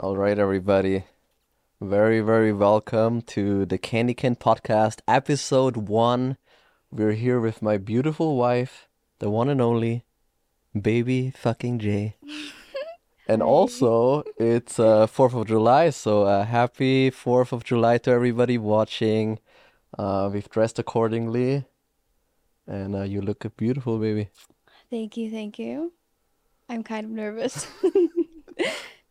All right, everybody. Very, very welcome to the Candy Ken Podcast, episode one. We're here with my beautiful wife, the one and only baby fucking Jay. and also, it's uh, 4th of July, so uh, happy 4th of July to everybody watching. Uh, we've dressed accordingly, and uh, you look beautiful, baby. Thank you, thank you. I'm kind of nervous.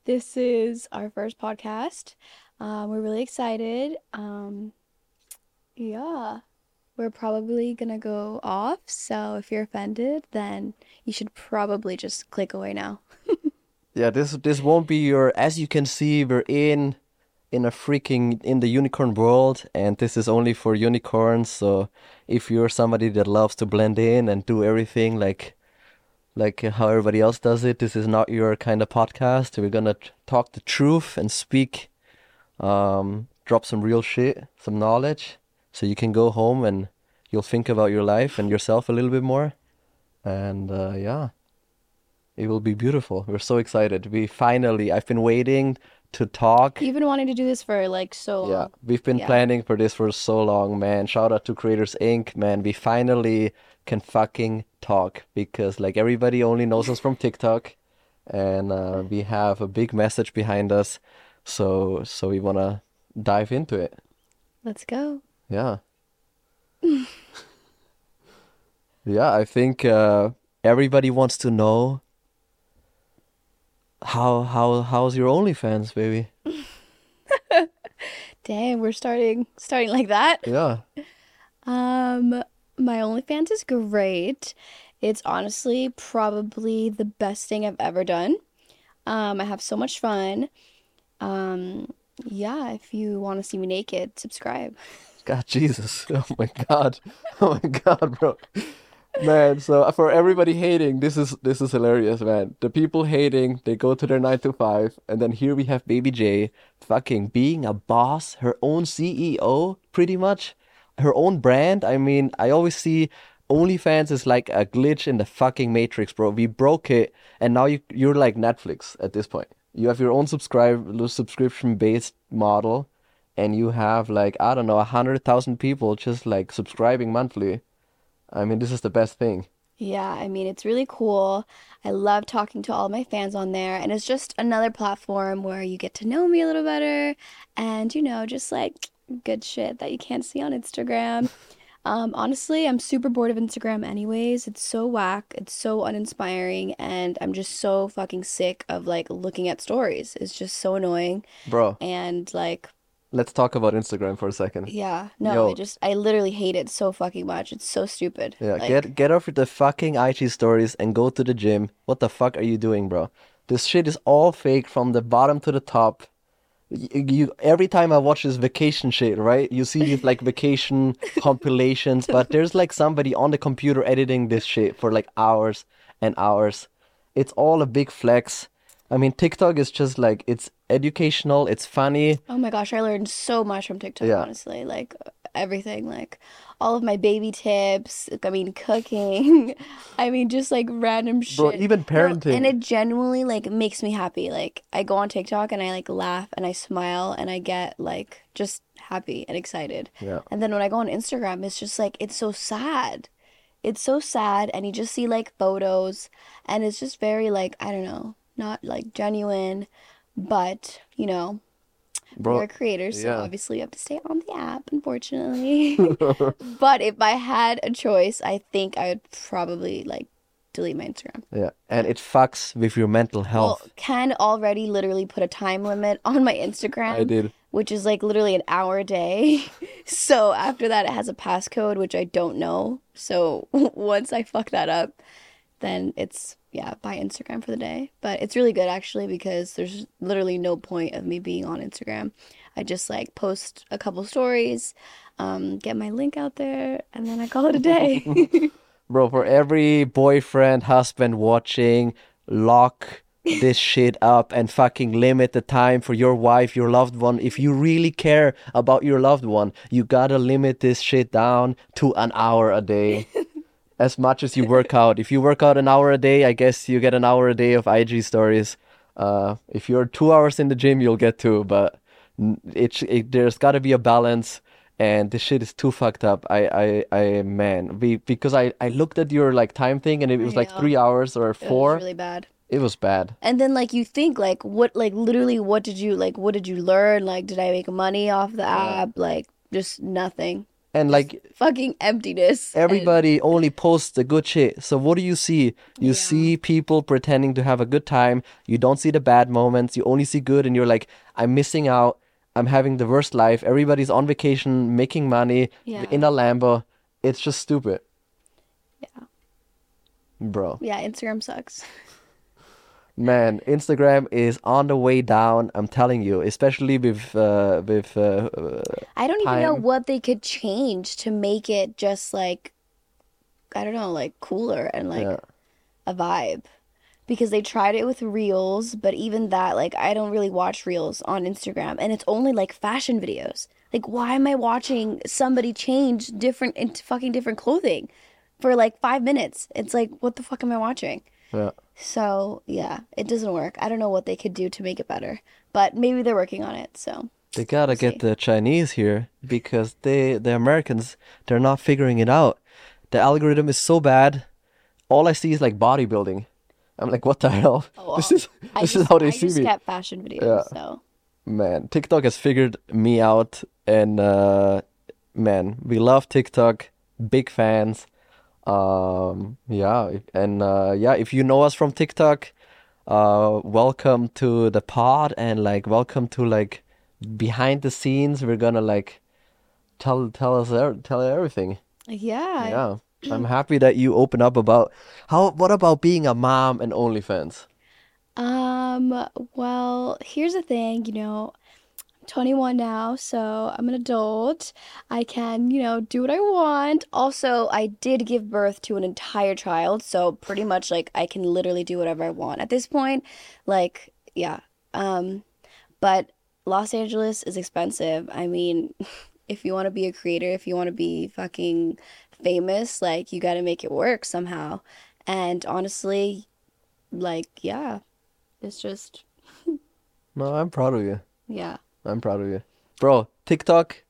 this is our first podcast. Um, we're really excited. Um, yeah, we're probably gonna go off. So if you're offended, then you should probably just click away now. Yeah, this this won't be your. As you can see, we're in in a freaking in the unicorn world, and this is only for unicorns. So if you're somebody that loves to blend in and do everything like like how everybody else does it, this is not your kind of podcast. We're gonna t- talk the truth and speak, um, drop some real shit, some knowledge, so you can go home and you'll think about your life and yourself a little bit more, and uh, yeah. It will be beautiful. We're so excited. We finally, I've been waiting to talk. You've been wanting to do this for like so Yeah, long. we've been Yeah. planning for this for so long, man. Shout out to Creators Inc., man. We finally can fucking talk because like everybody only knows us from TikTok, and uh, we have a big message behind us. So so we wanna dive into it. Let's go. Yeah. Yeah, I think uh, everybody wants to know how how how's your OnlyFans, baby? Damn, we're starting starting like that. Yeah. Um, my OnlyFans is great. It's honestly probably the best thing I've ever done. Um, I have so much fun. Um, yeah, if you want to see me naked, subscribe. God, Jesus. Oh my God. Oh my God, bro. Man, so for everybody hating, this is this is hilarious, man. The people hating, they go to their nine to five, and then here we have Baby J fucking being a boss, her own CEO, pretty much, her own brand. I mean, I always see OnlyFans is like a glitch in the fucking matrix, bro. We broke it, and now you you're like Netflix at this point. You have your own subscribe subscription based model and you have like I don't know a hundred thousand people just like subscribing monthly. I mean, this is the best thing. Yeah, I mean, it's really cool. I love talking to all my fans on there, and it's just another platform where you get to know me a little better and, you know, just like good shit that you can't see on Instagram. Um, honestly, I'm super bored of Instagram anyways. It's so whack, it's so uninspiring, and I'm just so fucking sick of like looking at stories. It's just so annoying. Bro, And like, let's talk about Instagram for a second. yeah, no, Yo. I just, I literally hate it so fucking much. It's so stupid. Yeah, Like, get get off the fucking IG stories and go to the gym. What the fuck are you doing, bro? This shit is all fake from the bottom to the top. You, every time I watch this vacation shit, right? You see these like vacation compilations, but there's like somebody on the computer editing this shit for like hours and hours. It's all a big flex. I mean, TikTok is just like it's educational, it's funny. Oh my gosh, I learned so much from TikTok, Yeah. honestly. Like everything, like all of my baby tips, I mean cooking. I mean just like random shit. Bro, even No, parenting. and it genuinely like makes me happy. Like I go on TikTok and I like laugh and I smile and I get like just happy and excited. Yeah. And then when I go on Instagram, it's just like it's so sad. It's so sad and you just see like photos and it's just very like I don't know, not like genuine, but you know, Bro, we're creators, so yeah. obviously you have to stay on the app, unfortunately. but if I had a choice, I think I would probably like delete my Instagram. yeah, and it fucks with your mental Well, health. Ken already literally put a time limit on my Instagram. I did. Which is like literally an hour a day. so after that, it has a passcode, which I don't know. So once I fuck that up, then it's, yeah, buy Instagram for the day. But it's really good actually because there's literally no point of me being on Instagram. I just like post a couple stories, um, get my link out there, and then I call it a day. Bro, for every boyfriend, husband watching, lock this shit up and fucking limit the time for your wife, your loved one. If you really care about your loved one, you gotta limit this shit down to an hour a day. as much as you work out. If you work out an hour a day, I guess you get an hour a day of IG stories. Uh, if you're two hours in the gym, you'll get two, but it, it there's got to be a balance. And this shit is too fucked up. I, I, I, man, we, because I, I looked at your like time thing and it was like three hours or It was four. really bad. It was bad. And then like you think like what like literally what did you like what did you learn? Like did I make money off the app? Like just nothing. And like Fucking emptiness. And- everybody only posts the good shit. So what do you see? You Yeah. see people pretending to have a good time. You don't see the bad moments. You only see good and you're like, I'm missing out. I'm having the worst life. Everybody's on vacation, making money Yeah. in a Lambo. It's just stupid. Yeah. Bro. Yeah, Instagram sucks. Man, Instagram is on the way down. I'm telling you, especially with uh, with uh, uh, I don't even know what they could change to make it just like I don't know, like cooler and like yeah. a vibe. Because they tried it with Reels, but even that, like, I don't really watch Reels on Instagram, and it's only like fashion videos. Like, why am I watching somebody change different into fucking different clothing for like five minutes? It's like, what the fuck am I watching? yeah. So, yeah, it doesn't work. I don't know what they could do to make it better, but maybe they're working on it. So, They gotta get see. the Chinese here because they the Americans they're not figuring it out. The algorithm is so bad. All I see is like bodybuilding. I'm like, what the hell? Oh, This is I this just, is how they I see just me. get fashion videos. Yeah. So, Man, TikTok has figured me out, and uh, man, we love TikTok. Big fans. Um, yeah, and uh, yeah, if you know us from TikTok, uh, welcome to the pod, and like welcome to like behind the scenes. We're gonna like tell tell us er- tell everything. yeah. Yeah, I'm happy that you open up about how. What about being a mom and OnlyFans? Um, well, here's the thing, you know, 21 now, so I'm an adult. I can, you know, do what I want. Also, I did give birth to an entire child, so pretty much like I can literally do whatever I want at this point. Like, yeah. Um, but Los Angeles is expensive. I mean, if you want to be a creator, if you want to be fucking famous, like you got to make it work somehow. And honestly, like, yeah. It's just, No, I'm proud of you. yeah. I'm proud of you, bro. TikTok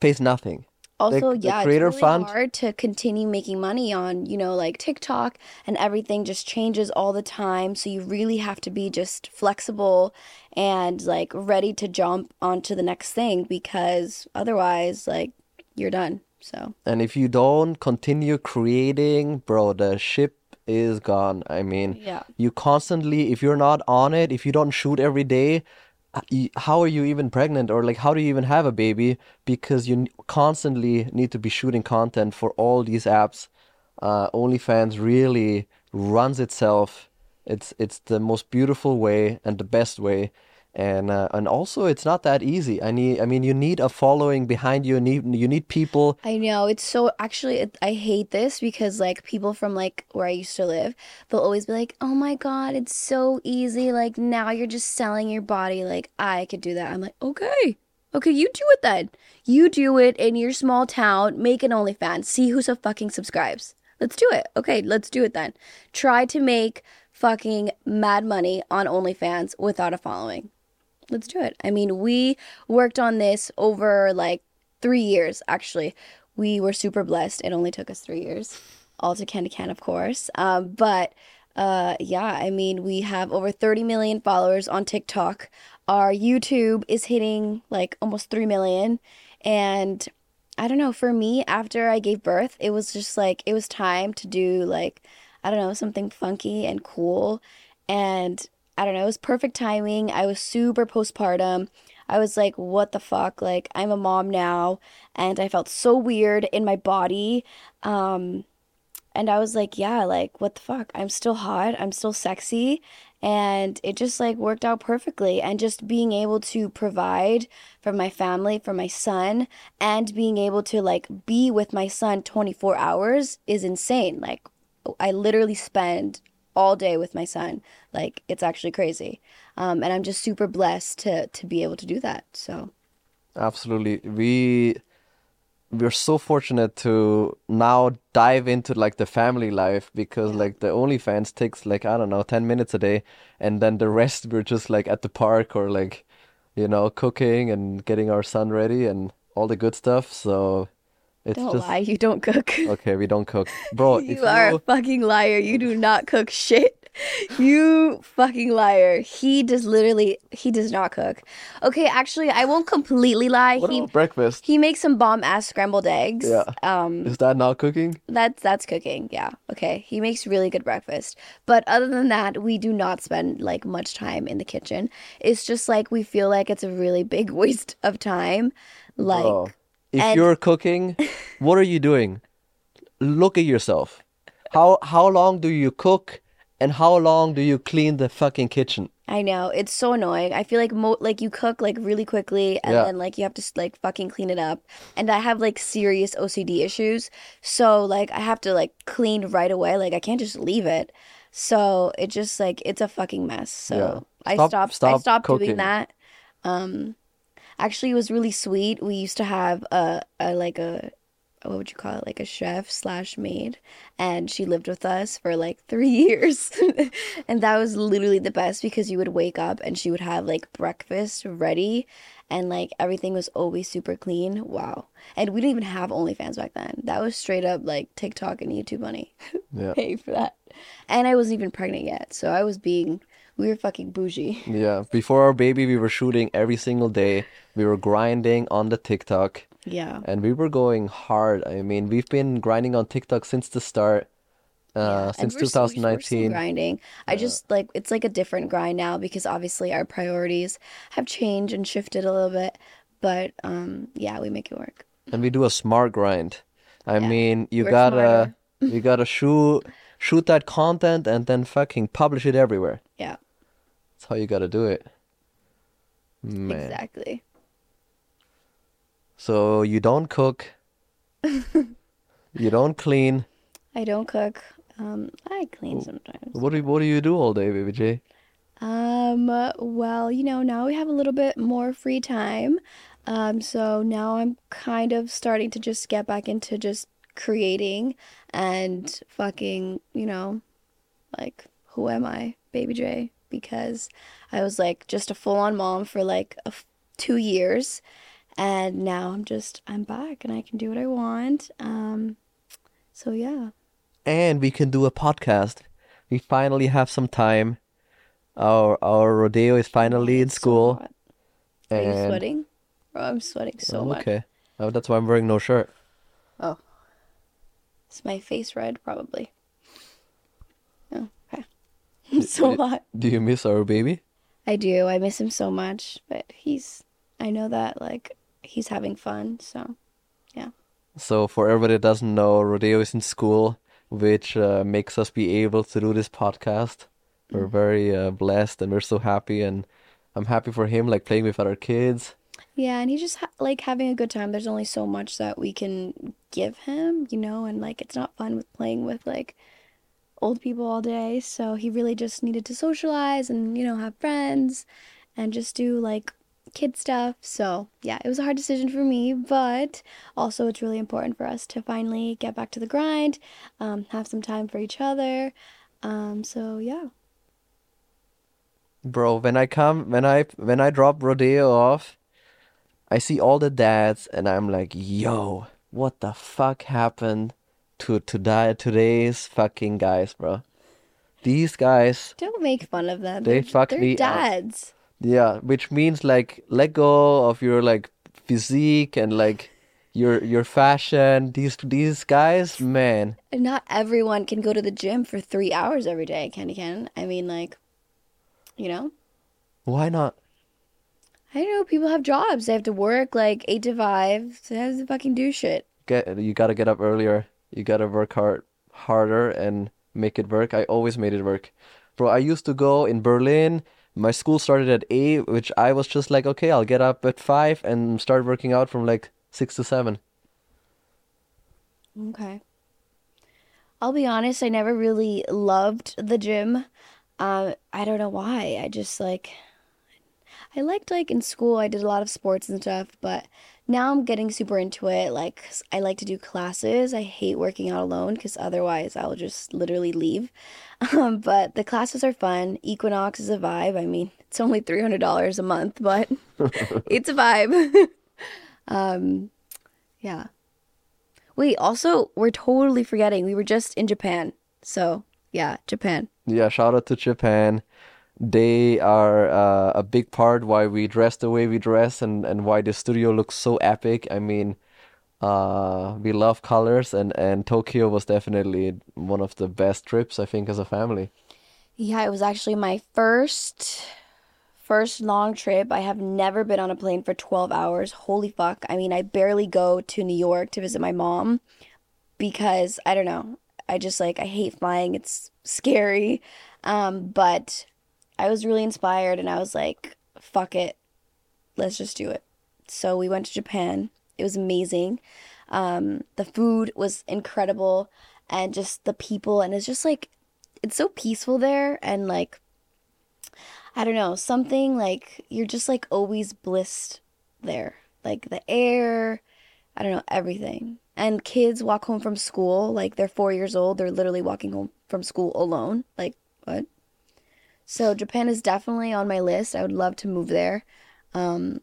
pays nothing. Also, the yeah, creator it's really fund- hard to continue making money on, you know, like TikTok and everything just changes all the time. So you really have to be just flexible and like ready to jump onto the next thing because otherwise, like, you're done. So, And if you don't continue creating, bro, the ship is gone. I mean, yeah. you constantly, if you're not on it, if you don't shoot every day, how are you even pregnant or like how do you even have a baby? Because you constantly need to be shooting content for all these apps. Uh, OnlyFans really runs itself. It's it's the most beautiful way and the best way. And uh, and also it's not that easy. I need I mean you need a following behind you. You need you need people I know it's so actually it, I hate this because like people from like where I used to live, they'll always be like, "Oh my God, it's so easy. Like now you're just selling your body. Like I could do that." I'm like, "Okay. Okay, you do it then. You do it in your small town, make an OnlyFans, see who so fucking subscribes. Let's do it. Okay, let's do it then. Try to make fucking mad money on OnlyFans without a following. Let's do it. I mean, we worked on this over like three years, actually. We were super blessed. It only took us three years, all to can to can, of course. Um, but uh, yeah, I mean, we have over 30 million followers on TikTok. Our YouTube is hitting like almost 3 million. And I don't know, for me, after I gave birth, it was just like, it was time to do like, I don't know, something funky and cool. And I don't know, it was perfect timing. I was super postpartum. I was like, what the fuck? Like, I'm a mom now. And I felt so weird in my body. Um, and I was like, yeah, like, what the fuck? I'm still hot. I'm still sexy. And it just like worked out perfectly. And just being able to provide for my family, for my son, and being able to like be with my son 24 hours is insane. Like, I literally spend all day with my son. Like, it's actually crazy. Um, and I'm just super blessed to to be able to do that. So, Absolutely. We we're so fortunate to now dive into like the family life because like the OnlyFans takes like I don't know 10 minutes a day and then the rest we're just like at the park or like you know cooking and getting our son ready and all the good stuff so it's Don't just lie, you don't cook. okay we don't cook bro You are a fucking liar. You do not cook shit. You fucking liar. He does literally he does not cook. Okay, actually I won't completely lie. what He about breakfast he makes some bomb ass scrambled eggs. Yeah. Um is that not cooking that's that's cooking. Yeah. Okay. He makes really good breakfast. But other than that, we do not spend like much time in the kitchen. It's just like we feel like it's a really big waste of time. Like Bro, if and- you're cooking, what are you doing? Look at yourself. How how long do you cook and how long do you clean the fucking kitchen? I know it's so annoying. I feel like mo like you cook like really quickly and Yeah. then like you have to like fucking clean it up. And I have like serious OCD issues, so like I have to like clean right away. Like I can't just leave it. So it just like it's a fucking mess. So Yeah. I Stop- stopped. I stop stopped cooking. doing that. Um, actually, it was really sweet. We used to have a, a like a what would you call it? Like a chef slash maid. And she lived with us for like three years. And that was literally the best because you would wake up and she would have like breakfast ready. And like everything was always super clean. Wow. And we didn't even have OnlyFans back then. That was straight up like TikTok and YouTube money. Yeah. pay for that. And I wasn't even pregnant yet. So I was being we were fucking bougie Yeah. Before our baby, we were shooting every single day. We were grinding on the TikTok yeah and we were going hard. I mean, we've been grinding on TikTok since the start, uh, Yeah, since we're still- we're still 2019. grinding. I just like it's like a different grind now because obviously our priorities have changed and shifted a little bit. But um, yeah, we make it work. and we do a smart grind. I Yeah, mean, you gotta smarter. you gotta shoot shoot that content and then fucking publish it everywhere. That's how you gotta do it. Man. exactly. So you don't cook, you don't clean. I don't cook. Um, I clean sometimes. What do what do you do all day, baby J? Um, well, you know, now we have a little bit more free time. Um, so now I'm kind of starting to just get back into just creating and fucking, you know, like, who am I, Baby J? Because I was like just a full on mom for like a f- two years. And now I'm just, I'm back and I can do what I want. Um, so yeah. And we can do a podcast. We finally have some time. Our our rodeo is finally in so school. hot. Are you sweating? Bro, I'm sweating so Oh, much. okay. Oh, that's why I'm wearing no shirt. Oh. Is my face red? Probably. So hot. Do you miss our baby? I do. I miss him so much, but he's, I know that, like, he's having fun, so. Yeah. So for everybody that doesn't know, Rodeo is in school, which uh, makes us be able to do this podcast. We're very uh, blessed and we're so happy, and I'm happy for him, like playing with other kids. Yeah, and he's just, ha- like, having a good time. There's only so much that we can give him, you know, and, like, it's not fun with playing with, like, old people all day, so he really just needed to socialize and, you know, have friends and just do, like, kid stuff. So, yeah, it was a hard decision for me, but also it's really important for us to finally get back to the grind, um, have some time for each other. Um, so yeah. Bro, when I come, when I when I drop Rodeo off, I see all the dads, and I'm like, yo, what the fuck happened to to die today's fucking guys, bro? These guys, Don't make fun of them. They They're, fuck they're me up. dads. yeah, which means like let go of your like physique and like your your fashion. These these guys, man. Not everyone can go to the gym for three hours every day, Candy Ken. I mean, like, you know, Why not? I know people have jobs. They have to work like eight to five. They have to fucking do shit. Get you gotta get up earlier. You gotta work hard harder and make it work. I always made it work. Bro, I used to go in Berlin. My school started at eight, which I was just like, okay, I'll get up at five and start working out from like six to seven. Okay. I'll be honest, I never really loved the gym. Um, I don't know why. I just like I liked like in school I did a lot of sports and stuff, but now I'm getting super into it. Like, I like to do classes. I hate working out alone because otherwise I'll just literally leave. Um, but the classes are fun. Equinox is a vibe. I mean, it's only $300 a month, but it's a vibe. um, yeah. Wait, also, we're totally forgetting. We were just in Japan. So, yeah, Japan. Yeah, shout out to Japan. They are uh, a big part why we dress the way we dress and, and why the studio looks so epic. I mean, uh, we love colors and, and Tokyo was definitely one of the best trips, I think, as a family. Yeah, it was actually my first first long trip. I have never been on a plane for 12 hours. Holy fuck. I mean, I barely go to New York to visit my mom because I don't know. I just like I hate flying. It's scary. Um, but I was really inspired and I was like, fuck it. Let's just do it. So we went to Japan. It was amazing. Um, the food was incredible and just the people and it's just like it's so peaceful there and like I don't know, something like you're just like always blissed there. Like the air, I don't know, everything. And kids walk home from school, like they're four years old, they're literally walking home from school alone. Like, what? So Japan is definitely on my list. I would love to move there. Um,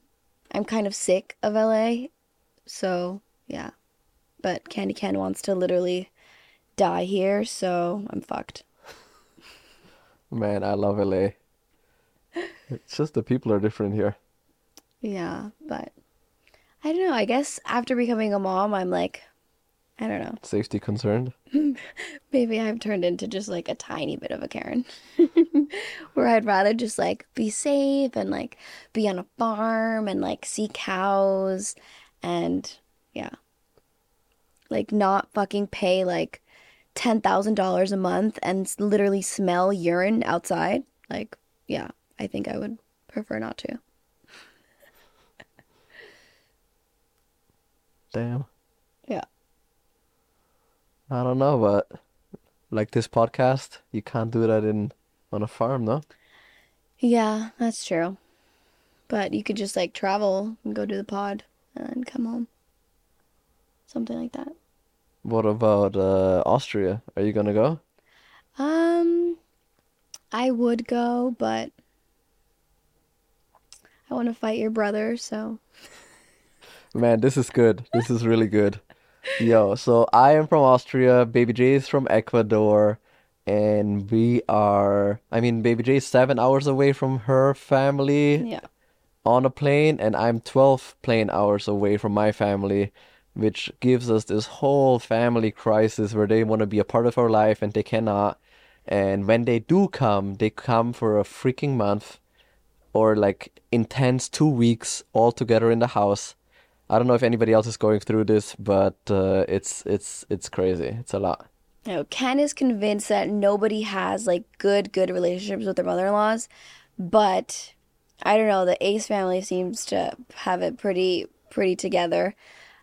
I'm kind of sick of LA, so yeah. But Candy Ken wants to literally die here, so I'm fucked. Man, I love LA. It's just the people are different here. Yeah, but I don't know. I guess after becoming a mom, I'm like, I don't know. Safety concerned. Maybe I've turned into just like a tiny bit of a Karen. Where I'd rather just like be safe and like be on a farm and like see cows and yeah. Like not fucking pay like $10,000 a month and literally smell urine outside. Like, yeah, I think I would prefer not to. Damn. Yeah. I don't know, but like this podcast, you can't do that in on a farm, though. Yeah, that's true. But you could just like travel and go to the pod and come home. Something like that. What about uh, Austria? Are you gonna go? Um, I would go, but I want to fight your brother, so Man, this is good. This is really good. Yo, so I am from Austria, Baby J is from Ecuador, and we are, I mean, Baby J is seven hours away from her family yeah. on a plane, and I'm 12 plane hours away from my family, which gives us this whole family crisis where they want to be a part of our life and they cannot. And when they do come, they come for a freaking month or like intense two weeks all together in the house. I don't know if anybody else is going through this, but uh, it's it's it's crazy. It's a lot. You know, Ken is convinced that nobody has like good, good relationships with their mother-in-laws, but I don't know, the Ace family seems to have it pretty, pretty together.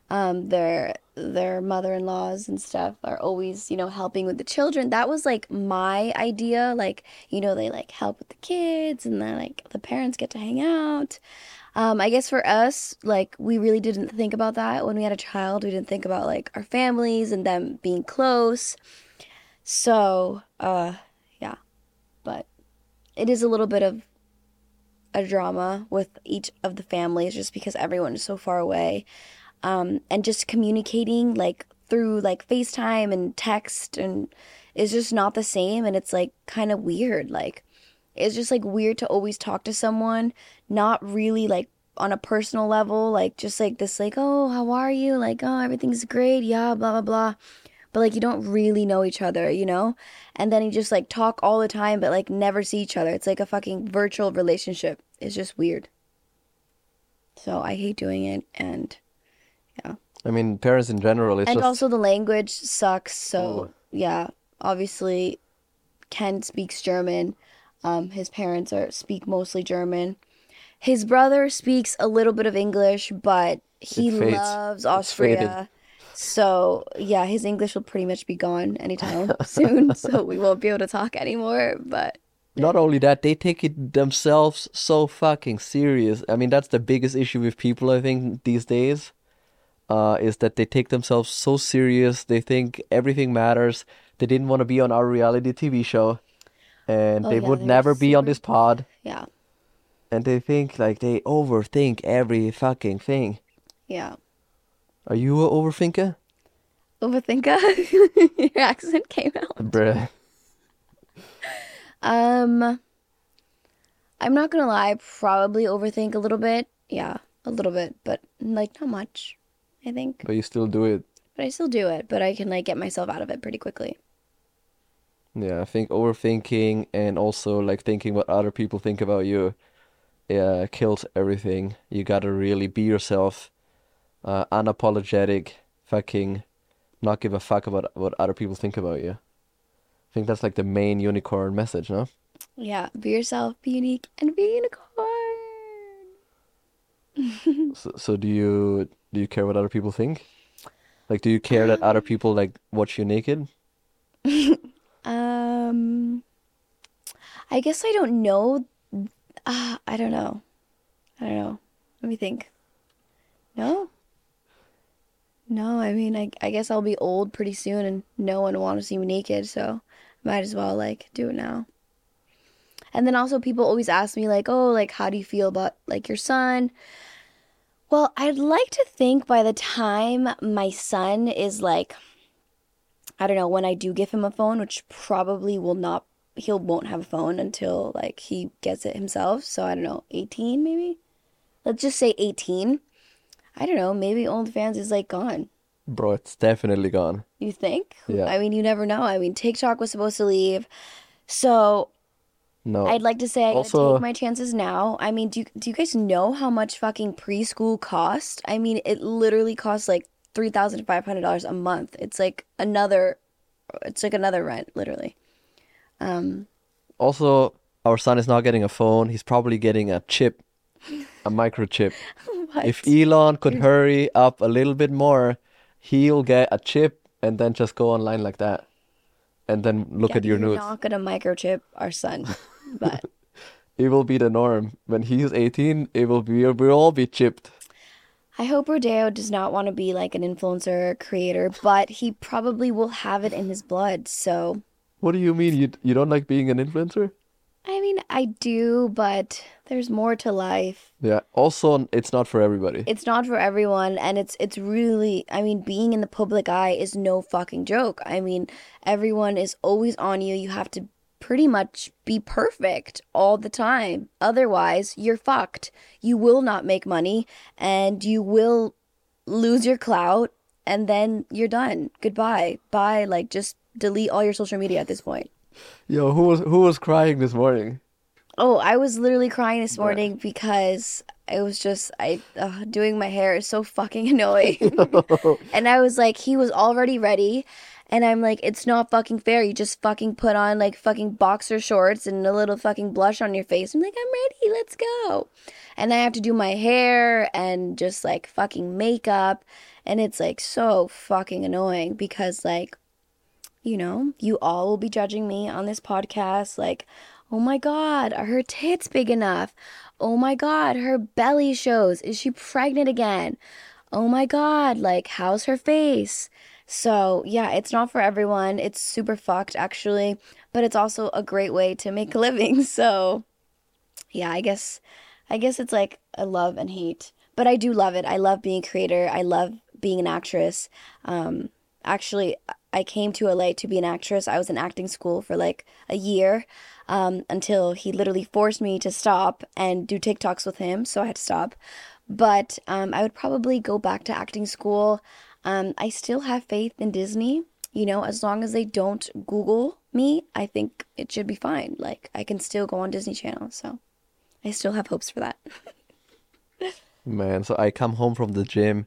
Um, their their mother-in-laws and stuff are always, you know, helping with the children. That was like my idea. Like, you know, they like help with the kids and then like the parents get to hang out. Um, I guess for us, like we really didn't think about that when we had a child. We didn't think about like our families and them being close. So, uh, yeah. But it is a little bit of a drama with each of the families just because everyone is so far away. Um, and just communicating like through like FaceTime and text and is just not the same and it's like kind of weird. Like it's just like weird to always talk to someone, not really like on a personal level, like just like this like, "Oh, how are you?" like, "Oh, everything's great." Yeah, blah blah blah. But like you don't really know each other, you know? And then you just like talk all the time but like never see each other. It's like a fucking virtual relationship. It's just weird. So I hate doing it and yeah. I mean, parents in general, it's And just also the language sucks. So Oh. yeah, obviously Ken speaks German. Um, his parents are speak mostly German. His brother speaks a little bit of English, but he loves Austria. So yeah, his English will pretty much be gone anytime soon. So we won't be able to talk anymore. But not only that, they take it themselves so fucking serious. I mean, that's the biggest issue with people, I think, these days. Uh, is that they take themselves so serious. They think everything matters. They didn't want to be on our reality TV show, and Oh, they yeah, would never be on this pod. Yeah. And they think like they overthink every fucking thing. Yeah. Are you a overthinker, Overthinker. Your accent came out. bruh? Um, I'm not gonna lie, I probably overthink a little bit. Yeah, a little bit, but like not much, I think. But you still do it. But I still do it, but I can like get myself out of it pretty quickly. Yeah, I think overthinking and also like thinking what other people think about you, yeah, kills everything. You gotta really be yourself, uh, unapologetic, fucking, not give a fuck about what other people think about you. I think that's like the main unicorn message, no? Yeah, be yourself, be unique, and be unicorn. So, so do you do you care what other people think? Like, do you care that other people like watch you naked? Um, I guess I don't know. Uh, I don't know. I don't know. Let me think. No? No, I mean, I, I guess I'll be old pretty soon and no one will want to see me naked, so might as well, like, do it now. And then also people always ask me, like, oh, like, how do you feel about, like, your son? Well, I'd like to think by the time my son is, like, I don't know, when I do give him a phone, which probably will not, he won't have a phone until like he gets it himself. So I don't know, 18 maybe? Let's just say 18. I don't know, maybe OnlyFans is like gone. Bro, it's definitely gone. You think? Yeah. I mean, you never know. I mean, TikTok was supposed to leave. So No. I'd like to say I Also- take my chances now. I mean, do you, do you guys know how much fucking preschool cost? I mean, it literally costs like three thousand five hundred dollars a month. It's like another, it's like another rent, literally. Um, Also, our son is not getting a phone. He's probably getting a chip, a microchip. If Elon could hurry up a little bit more, he'll get a chip and then just go online like that. And then look Yeah, at your you're not gonna microchip our son, but It will be the norm. When he's 18, it will be we'll all be chipped. I hope Rodeo does not want to be like an influencer or creator, but he probably will have it in his blood. So, What do you mean you you don't like being an influencer? I mean, I do, but there's more to life. Yeah. Also, it's not for everybody. It's not for everyone, and it's it's really. I mean, being in the public eye is no fucking joke. I mean, everyone is always on you. You have to pretty much be perfect all the time. Otherwise, you're fucked. You will not make money, and you will lose your clout, and then you're done. Goodbye. Bye. Like, just delete all your social media at this point. Yo, who was who was crying this morning? Oh, I was literally crying this morning because it was just I uh, doing my hair is so fucking annoying. and I was like, he was already ready, and I'm like, it's not fucking fair. You just fucking put on like fucking boxer shorts and a little fucking blush on your face. I'm like, I'm ready. Let's go. And I have to do my hair and just like fucking makeup, and it's like so fucking annoying because like you know, you all will be judging me on this podcast like, oh my God, are her tits big enough? Oh my God, her belly shows. Is she pregnant again? Oh my God, like, how's her face? So, yeah, it's not for everyone. It's super fucked, actually, but it's also a great way to make a living. So, yeah, I guess, I guess it's like a love and hate. But I do love it. I love being a creator. I love being an actress. Um, actually, I came to LA to be an actress. I was in acting school for like a year um, until he literally forced me to stop and do TikToks with him. So I had to stop. But um, I would probably go back to acting school. Um, I still have faith in Disney. You know, as long as they don't Google me, I think it should be fine. Like, I can still go on Disney Channel. So I still have hopes for that. Man, so I come home from the gym.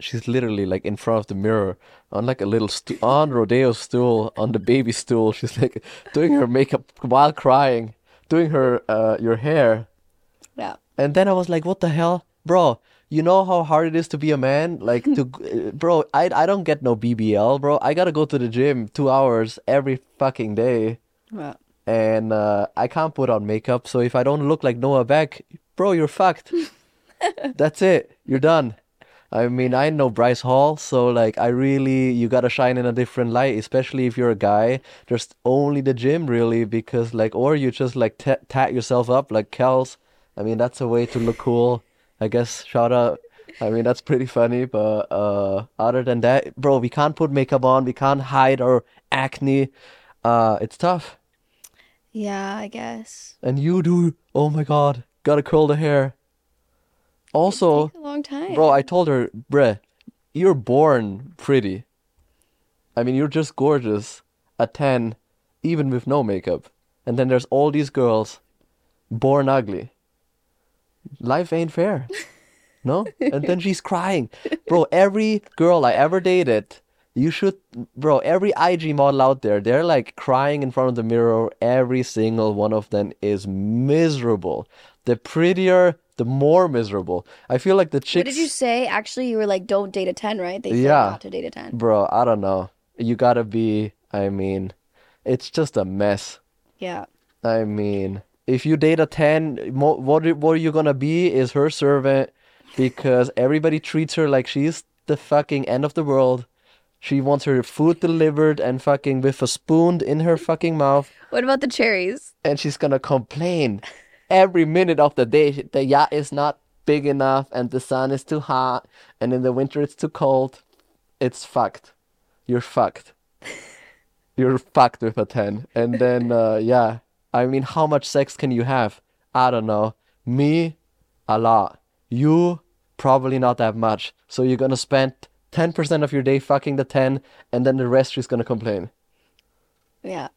She's literally like in front of the mirror on like a little stu- on rodeo stool, on the baby stool. She's like doing her makeup while crying, doing her uh your hair. Yeah. And then I was like, what the hell? Bro, you know how hard it is to be a man? Like to bro, I I don't get no BBL, bro. I got to go to the gym 2 hours every fucking day. And uh, I can't put on makeup. So if I don't look like Noah Beck, bro, you're fucked. That's it. You're done. I mean, I know Bryce Hall, so like, I really, you gotta shine in a different light, especially if you're a guy. There's only the gym, really, because like, or you just like t tat yourself up like Kels. I mean, that's a way to look cool. I guess, shout out. I mean, that's pretty funny, but uh, other than that, bro, we can't put makeup on, we can't hide our acne. Uh, it's tough. Yeah, I guess. And you do, oh my God, gotta curl the hair. Also, a long time. Bro, I told her, bruh, you're born pretty. I mean, you're just gorgeous at 10, even with no makeup. And then there's all these girls born ugly. Life ain't fair. No? And then she's crying. Bro, every girl I ever dated, you should, bro, every IG model out there, they're like crying in front of the mirror. Every single one of them is miserable. The prettier, the more miserable. I feel like the chicks. What did you say? Actually, you were like, don't date a 10, right? They Yeah. not to date a 10. Bro, I don't know. You gotta be, I mean, it's just a mess. Yeah. I mean, if you date a 10, mo- what, are- what are you gonna be is her servant because everybody treats her like she's the fucking end of the world. She wants her food delivered and fucking with a spoon in her fucking mouth, What about the cherries? and she's gonna complain every minute of the day. The yacht is not big enough, and the sun is too hot, and in the winter it's too cold. It's fucked. You're fucked. You're fucked with a 10. And then, uh, yeah. I mean, how much sex can you have? I don't know. Me, a lot. You, probably not that much. So you're gonna spend 10% of your day fucking the 10, and then the rest she's gonna complain. Yeah.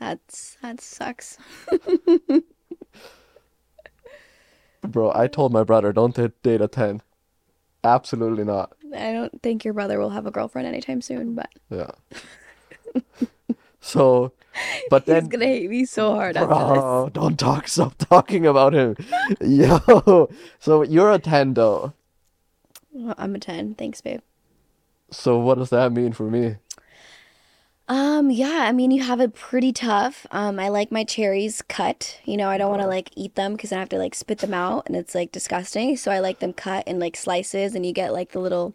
That's that sucks. Bro, I told my brother, don't date a 10. Absolutely not. I don't think your brother will have a girlfriend anytime soon, but Yeah. so, but he's then, gonna hate me so hard after bro, don't talk, stop talking about him. Yo, so you're a 10 though. Well, I'm a 10. Thanks, babe. So what does that mean for me? Um, yeah, I mean, you have it pretty tough. Um, I like my cherries cut. You know, I don't want to like eat them because I have to like spit them out and it's like disgusting. So I like them cut in like slices and you get like the little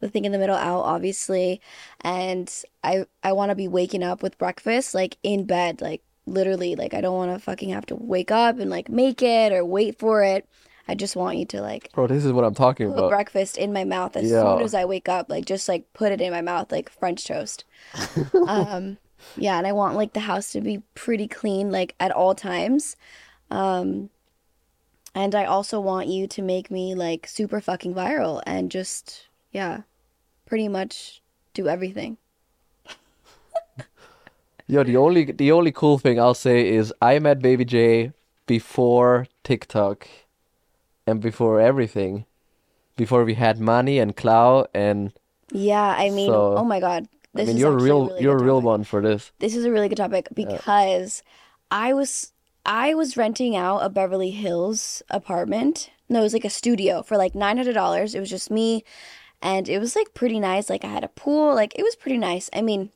the thing in the middle out, obviously. And I I want to be waking up with breakfast like in bed, like literally, like I don't want to fucking have to wake up and like make it or wait for it. I just want you to like Bro, this is what I'm talking put about. breakfast in my mouth as Yeah. soon as I wake up. Like just like put it in my mouth like French toast. um, yeah, and I want like the house to be pretty clean like at all times. Um, and I also want you to make me like super fucking viral and just yeah, pretty much do everything. Yo, the only the only cool thing I'll say is I met Baby J before TikTok and before everything. Before we had money and clout and Yeah, I mean, So, oh my God, I this mean is you're a real really you're a real one for this. This is a really good topic because I was I was renting out a Beverly Hills apartment. No, it was like a studio for like nine hundred dollars. It was just me, and it was like pretty nice. Like I had a pool. Like it was pretty nice. I mean,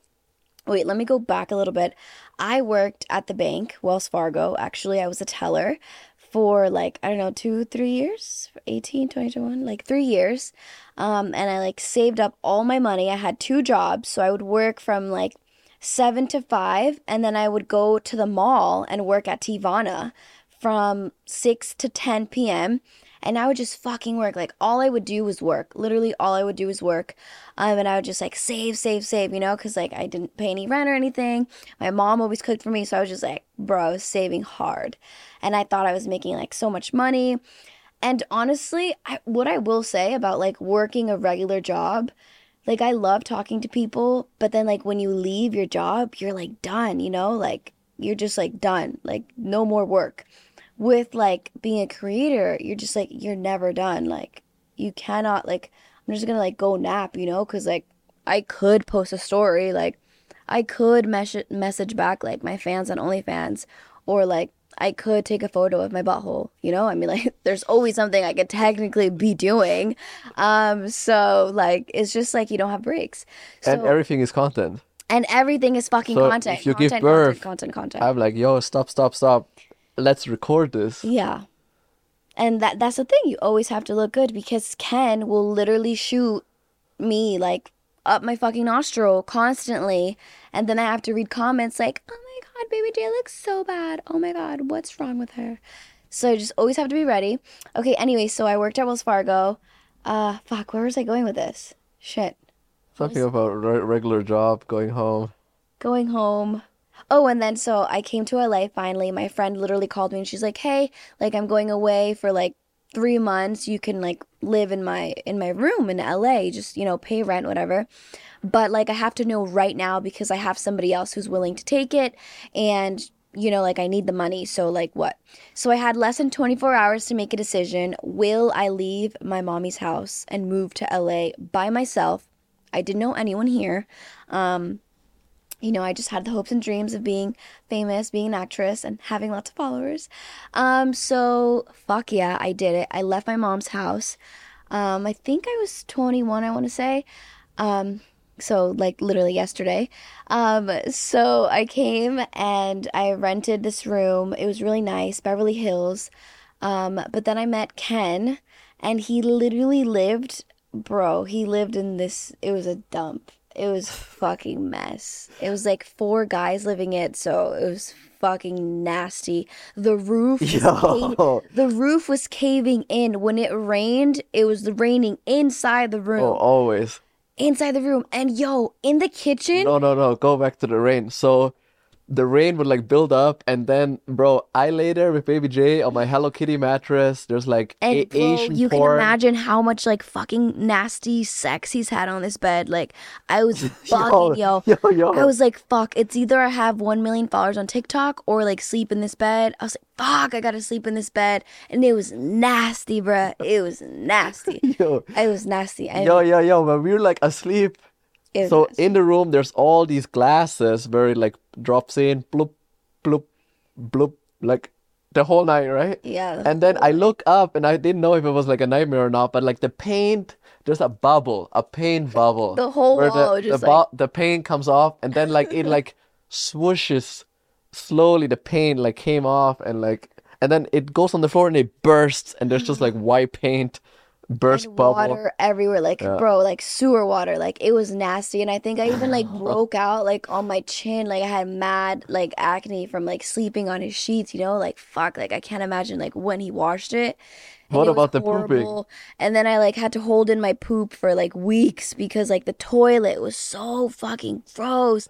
wait, let me go back a little bit. I worked at the bank, Wells Fargo. Actually, I was a teller for like I don't know two three years 18 21 like three years um and i like saved up all my money i had two jobs so i would work from like seven to five, and then I would go to the mall and work at Tivana from six to 10 p.m. And I would just fucking work. Like, all I would do was work. Literally, all I would do was work. Um, and I would just like save, save, save, you know, because like I didn't pay any rent or anything. My mom always cooked for me. So I was just like, bro, I was saving hard. And I thought I was making like so much money. And honestly, I, what I will say about like working a regular job, like I love talking to people, but then like when you leave your job, you're like done, you know? Like you're just like done. Like no more work. With like being a creator, you're just like you're never done. Like you cannot like I'm just going to like go nap, you know? Cuz like I could post a story, like I could mes- message back like my fans on OnlyFans or like I could take a photo of my butthole, you know? I mean, like, there's always something I could technically be doing. Um, so, like, it's just like you don't have breaks. And everything is content. And everything is fucking So content. if you give birth, content, content, content. I'm like, yo, stop, stop, stop. Let's record this. Yeah. And that that's the thing. You always have to look good because Ken will literally shoot me like up my fucking nostril constantly. And then I have to read comments like, oh my God, baby J looks so bad. Oh my God, what's wrong with her? So I just always have to be ready. Okay, anyway, so I worked at Wells Fargo. Uh, fuck, where was I going with this? Shit. Talking about re- regular job, going home. going home. Oh, and then so I came to LA finally. My friend literally called me and she's like, "Hey, like I'm going away for like 3 months. You can like live in my in my room in LA, just, you know, pay rent whatever." But like I have to know right now because I have somebody else who's willing to take it and you know, like I need the money. So like what? So I had less than 24 hours to make a decision. Will I leave my mommy's house and move to LA by myself? I didn't know anyone here. Um you know, I just had the hopes and dreams of being famous, being an actress, and having lots of followers. Um, so fuck yeah, I did it. I left my mom's house. Um, I think I was 21, I want to say. Um, so like literally yesterday. Um, so I came and I rented this room. It was really nice, Beverly Hills. Um, but then I met Ken, and he literally lived, bro. He lived in this. It was a dump. It was fucking mess. It was like four guys living it, so it was fucking nasty. The roof the roof was caving in. When it rained, it was raining inside the room. Oh, always. Inside the room. And yo, in the kitchen, No, no, no. Go back to the rain. So the rain would like build up, and then, bro, I lay there with Baby J on my Hello Kitty mattress. There's like And a- bro, Asian you porn. can imagine how much like fucking nasty sex he's had on this bed. Like I was fucking yo. yo, yo. yo I was like, fuck, it's either I have one million followers on TikTok or like sleep in this bed. I was like, fuck, I gotta sleep in this bed. And it was nasty, bruh. It was nasty. yo, It was nasty. And yo, yo, yo. But we were like asleep. So in the room, there's all these glasses where it like drops in, bloop, bloop, bloop, like the whole night, right? yeah. the And then I look up and I didn't know if it was like a nightmare or not, but like the paint, there's a bubble, a paint bubble. The whole wall the, just the, bu- the paint comes off and then like it like swooshes slowly the paint like came off and like and then it goes on the floor and it bursts and there's just like white paint burst and bubble. water everywhere like Yeah. bro like sewer water like it was nasty and i think i even like broke out like on my chin like i had mad like acne from like sleeping on his sheets you know like fuck like i can't imagine like when he washed it and What it about the pooping? and then i like had to hold in my poop for like weeks because like the toilet was so fucking gross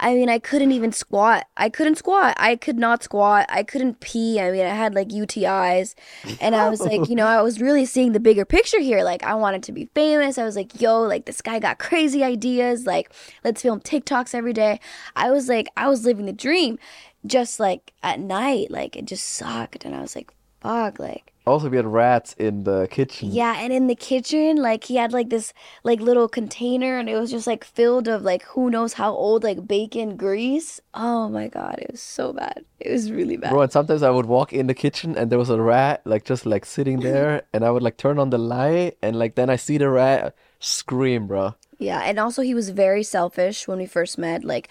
I mean, I couldn't even squat. I couldn't squat. I could not squat. I couldn't pee. I mean, I had like UTIs. And I was like, you know, I was really seeing the bigger picture here. Like, I wanted to be famous. I was like, yo, like, this guy got crazy ideas. Like, let's film TikToks every day. I was like, I was living the dream just like at night. Like, it just sucked. And I was like, fuck. Like, Also, we had rats in the kitchen. yeah, and in the kitchen, like he had like this like little container and it was just like filled of like who knows how old like bacon grease. Oh my god, it was so bad. It was really bad. Bro, and sometimes I would walk in the kitchen and there was a rat like just like sitting there and I would like turn on the light and like then I see the rat scream, bro. Yeah, and also he was very selfish when we first met. Like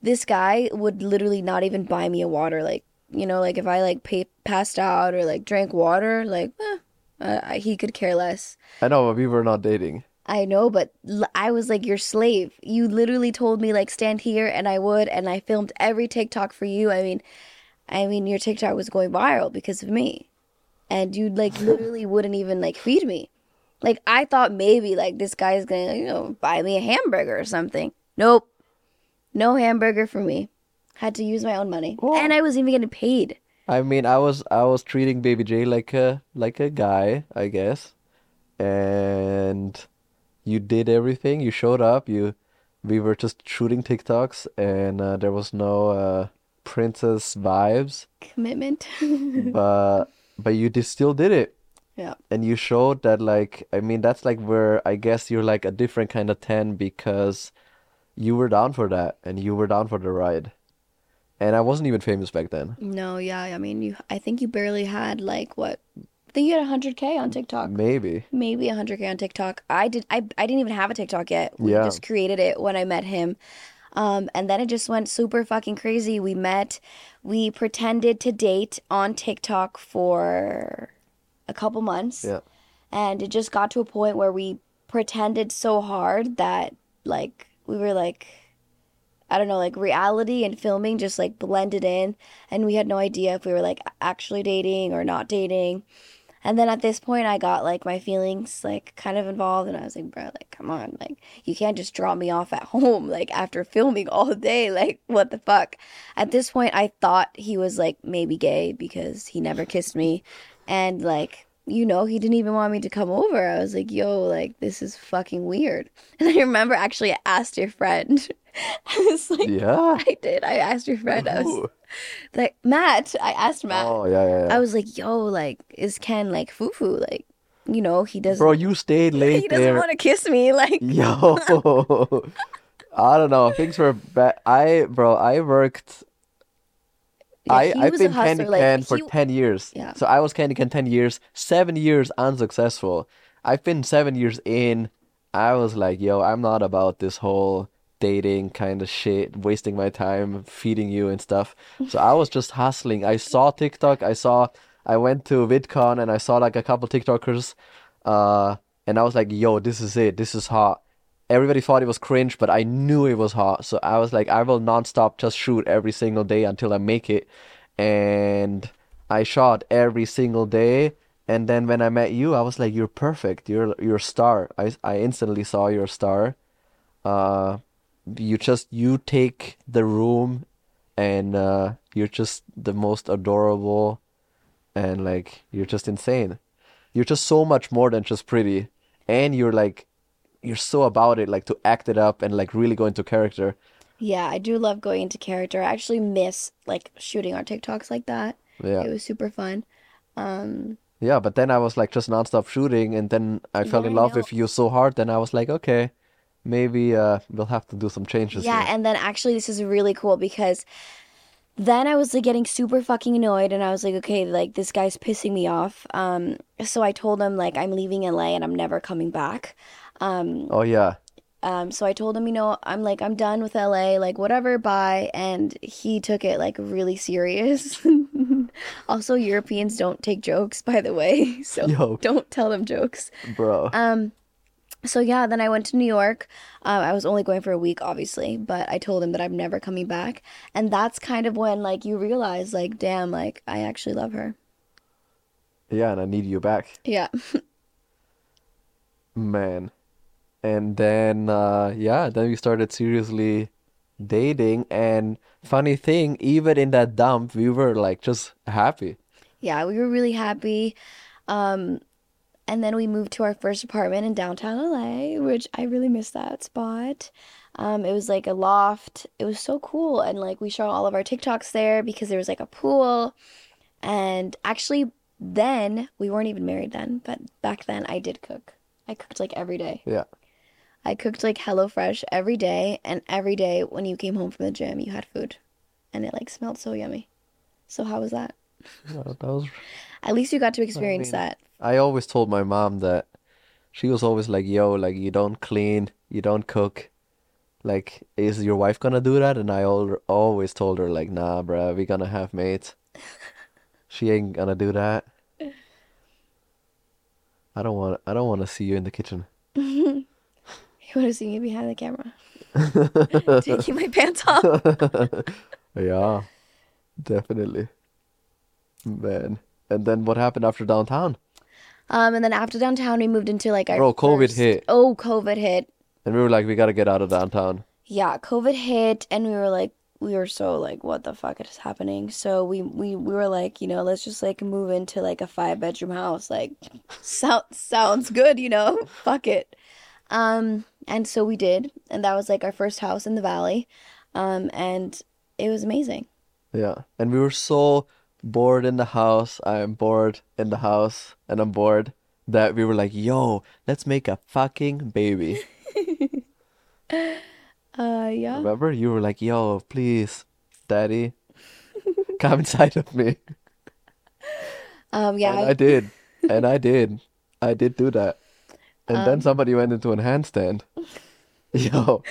this guy would literally not even buy me a water like, you know, like if I like pay, passed out or like drank water, like eh, uh, he could care less. I know, but we were not dating. I know, but l- I was like your slave. You literally told me like stand here and I would and I filmed every TikTok for you. I mean, I mean your TikTok was going viral because of me. And you like literally wouldn't even like feed me. Like I thought maybe like this guy's going to, you know, buy me a hamburger or something. Nope. No hamburger for me. Had to use my own money. And I was even getting paid. I mean, I was I was treating Baby J like a like a guy, I guess. And you did everything. You showed up. You we were just shooting TikToks and uh, there was no uh, princess vibes, Commitment. but but you did, still did it. yeah. And you showed that like I mean that's like where I guess you're like a different kind of 10 because you were down for that and you were down for the ride. And I wasn't even famous back then. No, yeah. I mean, you I think you barely had like what? I think you had 100k on TikTok. Maybe. maybe 100k on TikTok. I did I I didn't even have a TikTok yet. We Yeah. just created it when I met him. Um, and then it just went super fucking crazy. We met, we pretended to date on TikTok for a couple months. Yeah. And it just got to a point where we pretended so hard that like we were like I don't know, like reality and filming just like blended in and we had no idea if we were like actually dating or not dating. And then at this point I got like my feelings like kind of involved and I was like, bro, like come on, like you can't just drop me off at home like after filming all day, like what the fuck. At this point I thought he was like maybe gay because he never kissed me and like you know, he didn't even want me to come over. I was like, yo, like, this is fucking weird. And I remember actually I asked your friend. I was like, Yeah. I did. I asked your friend. I was like, Matt. I asked Matt. Oh yeah, yeah, yeah. I was like, yo, like, is Ken like foo foo? Like, you know, he doesn't. Bro, you stayed late he doesn't there. want to kiss me. Like, Yo, I don't know. Things were bad. I, bro, I worked. Yeah, I, I've been candy Like, can for he- 10 years. Yeah. So I was Candy Ken 10 years, seven years unsuccessful. I've been seven years in. I was like, yo, I'm not about this whole dating kind of shit, wasting my time feeding you and stuff. So I was just hustling. I saw TikTok. I saw, I went to VidCon and I saw like a couple TikTokers. Uh, and I was like, yo, this is it. This is hot. Everybody thought it was cringe, but I knew it was hot. So I was like, I will nonstop just shoot every single day until I make it. And I shot every single day. And then when I met you, I was like, you're perfect. You're you're a star. I I instantly saw you're a star. Uh, you just you take the room, and uh, you're just the most adorable, and like you're just insane. You're just so much more than just pretty, and you're like, you're so about it, like to act it up and like really go into character. yeah, I do love going into character. I actually miss like shooting our TikToks like that. Yeah. It was super fun. Um, Yeah, but then I was like just nonstop shooting, and then I fell Yeah, in love with you so hard. Then I was like, okay, maybe uh we'll have to do some changes Yeah, here. and then actually this is really cool because then I was like getting super fucking annoyed and I was like, okay, like this guy's pissing me off. Um, so I told him like I'm leaving LA and I'm never coming back. Um, Oh yeah, um, so I told him, you know, I'm like I'm done with LA, like whatever, bye. And he took it like really serious. Also, Europeans don't take jokes, by the way, so Yo. don't tell them jokes. bro. Um, so yeah, then I went to New York. Um, I was only going for a week, obviously, but I told him that I'm never coming back. And that's kind of when like you realize, like, damn, like I actually love her. Yeah, and I need you back, Yeah. man. And then uh yeah, then we started seriously dating. And funny thing, even in that dump, we were like just happy. Yeah, we were really happy. Um, and then we moved to our first apartment in downtown LA, which I really miss that spot. Um, it was like a loft. It was so cool. And like we shot all of our TikToks there because there was like a pool. And actually, then we weren't even married then, but back then I did cook. I cooked like every day. Yeah. I cooked like HelloFresh every day, and every day when you came home from the gym, you had food. And it like smelled so yummy. So how was that? That was At least you got to experience mean- that. I always told my mom that she was always like, "Yo, like you don't clean, you don't cook. Like, is your wife gonna do that?" And I al always told her like, "Nah, bruh, we gonna have mates. She ain't gonna do that. I don't want, I don't want to see you in the kitchen." You want to see me behind the camera taking my pants off? Yeah, definitely, man. And then what happened after downtown? Um, and then after downtown, we moved into like our Bro, COVID first- hit. Oh, COVID hit. And we were like, "We gotta get out of downtown." Yeah, COVID hit, and we were like, we were so like, what the fuck is happening? So we we we were like, you know, let's just like move into like a five bedroom house. Like, sound sounds good, you know? Fuck it. Um, and so we did, and that was like our first house in the valley. Um, and it was amazing. Yeah, and we were so bored in the house. I am bored in the house, and I'm bored that we were like, "Yo, let's make a fucking baby." Uh, yeah. Remember? You were like, "Yo, please, daddy, come inside of me." Um, yeah. And I did, and I did, I did do that. And then Um, somebody went into a handstand. Yo,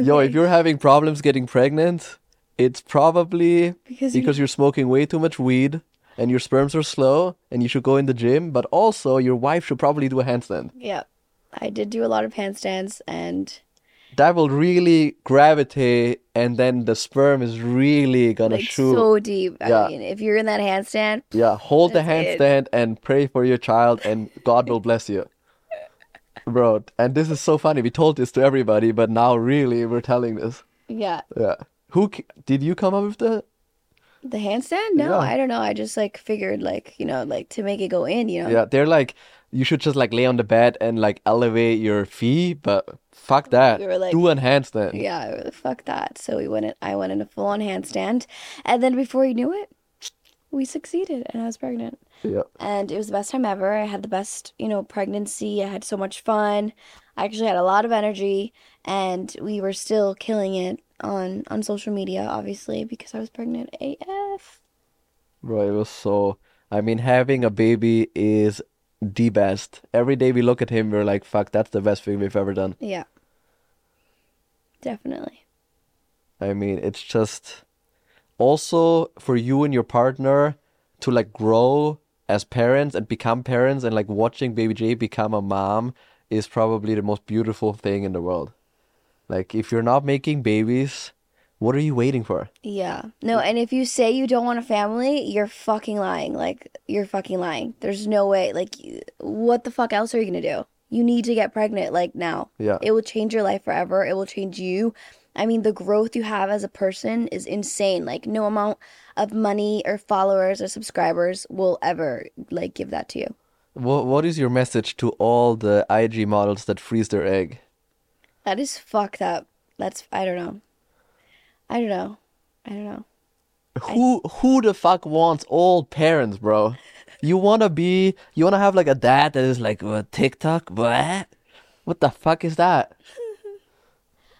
yo, if you're having problems getting pregnant, it's probably Because you- because you're smoking way too much weed and your sperms are slow and you should go in the gym, but also your wife should probably do a handstand. Yeah. I did do a lot of handstands and That will really gravitate and then the sperm is really gonna like shoot. so deep. I Yeah. mean, if you're in that handstand, Yeah, hold the That's it. handstand and pray for your child, and God will bless you. Bro, and this is so funny. We told this to everybody, but now really we're telling this. yeah. Yeah. Who did you come up with that? The handstand? No, Yeah. I don't know. I just like figured like, you know, like to make it go in, you know. Yeah, they're like you should just like lay on the bed and like elevate your feet, but fuck that. We were like- Do a handstand. Yeah, fuck that. So we went in, I went in a full on handstand and then before you knew it, we succeeded and I was pregnant. Yeah. and it was the best time ever. I had the best, you know, pregnancy. I had so much fun. I actually had a lot of energy, and we were still killing it on on social media, obviously, because I was pregnant AF. Bro, it was so I mean having a baby is the best. Every day we look at him, we're like, fuck, that's the best thing we've ever done. Yeah, definitely. I mean, it's just also for you and your partner to like grow as parents and become parents and like watching baby J become a mom is probably the most beautiful thing in the world. Like if you're not making babies, what are you waiting for? Yeah. No, and if you say you don't want a family, you're fucking lying. Like you're fucking lying. There's no way. Like, what the fuck else are you gonna do? You need to get pregnant like now. Yeah. It will change your life forever. It will change you. I mean, the growth you have as a person is insane. Like no amount of money or followers or subscribers will ever like give that to you. What what is your message to all the IG models that freeze their egg? That is fucked up. That's I don't know. I don't know. I don't know. Who who the fuck wants old parents, bro? You wanna be you wanna have like a dad that is like TikTok? What? What the fuck is that?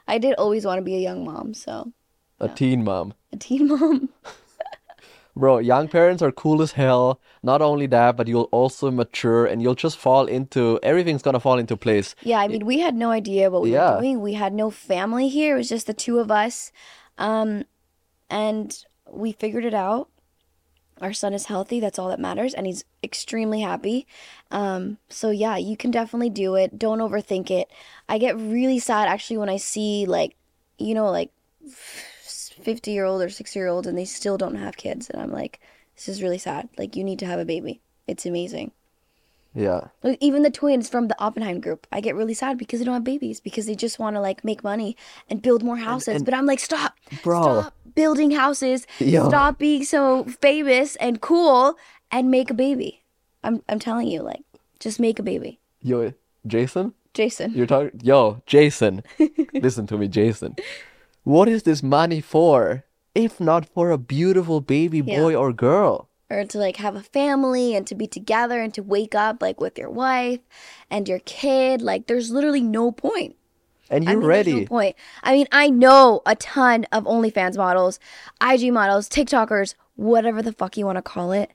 I did always want to be a young mom, so A teen mom. a teen mom. Bro, young parents are cool as hell. Not only that, but you'll also mature and you'll just fall into everything's gonna fall into place. Yeah, I mean, we had no idea what we Yeah. were doing. We had no family here. It was just the two of us. Um, and we figured it out. Our son is healthy. That's all that matters. And he's extremely happy. Um, so yeah, you can definitely do it. Don't overthink it. I get really sad actually when I see like, you know, like 50 year old or 60 year olds and they still don't have kids. And I'm like, this is really sad. Like, you need to have a baby. It's amazing. Yeah. Like, even the twins from the Oppenheim group, I get really sad because they don't have babies because they just want to like make money and build more houses. and- but I'm like, stop, Bro. stop building houses, Yo. stop being so famous and cool, and make a baby. I'm I'm telling you, like, just make a baby, Yo, Jason? Jason. You're talking Yo, Jason. Listen to me, Jason. What is this money for? If not for a beautiful baby Yeah. boy or girl. Or to like have a family and to be together and to wake up like with your wife and your kid. Like, there's literally no point. And you're mean, there's no point. I mean, I know a ton of OnlyFans models, IG models, TikTokers, whatever the fuck you want to call it,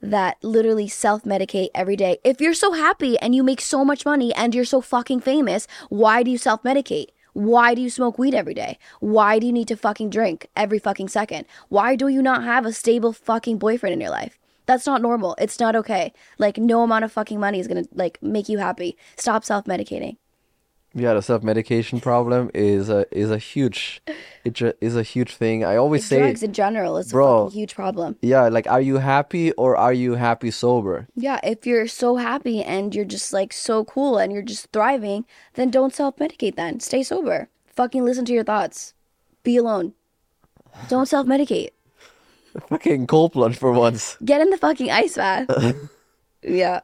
that literally self medicate every day. If you're so happy and you make so much money and you're so fucking famous, why do you self medicate? Why do you smoke weed every day? Why do you need to fucking drink every fucking second? Why do you not have a stable fucking boyfriend in your life? That's not normal. It's not okay. Like no amount of fucking money is gonna like make you happy. Stop self medicating. Yeah, the self-medication problem is a is a huge it ju- is a huge thing. I always say drugs in general is Bro. a fucking huge problem. yeah, like are you happy or are you happy sober? Yeah, if you're so happy and you're just like so cool and you're just thriving, then don't self medicate then. Stay sober. Fucking listen to your thoughts. Be alone. Don't self medicate. Fucking cold plunge for once. Get in the fucking ice bath. yeah.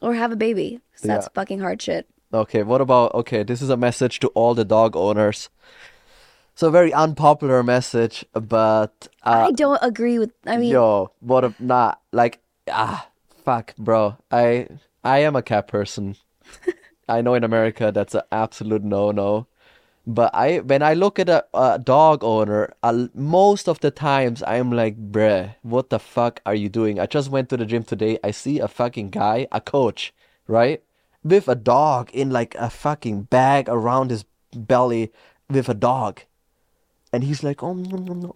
Or have a baby. 'cause that's Yeah. fucking hard shit. Okay, what about okay, this is a message to all the dog owners. So very unpopular message, but uh I don't agree with I mean yo, what a not like ah fuck, bro. I I am a cat person. I know in America that's an absolute no-no. But I when I look at a, a dog owner, uh, most of the times I'm like, bruh, what the fuck are you doing? I just went to the gym today. I see a fucking guy, a coach, right? With a dog in like a fucking bag around his belly with a dog. And he's like, oh,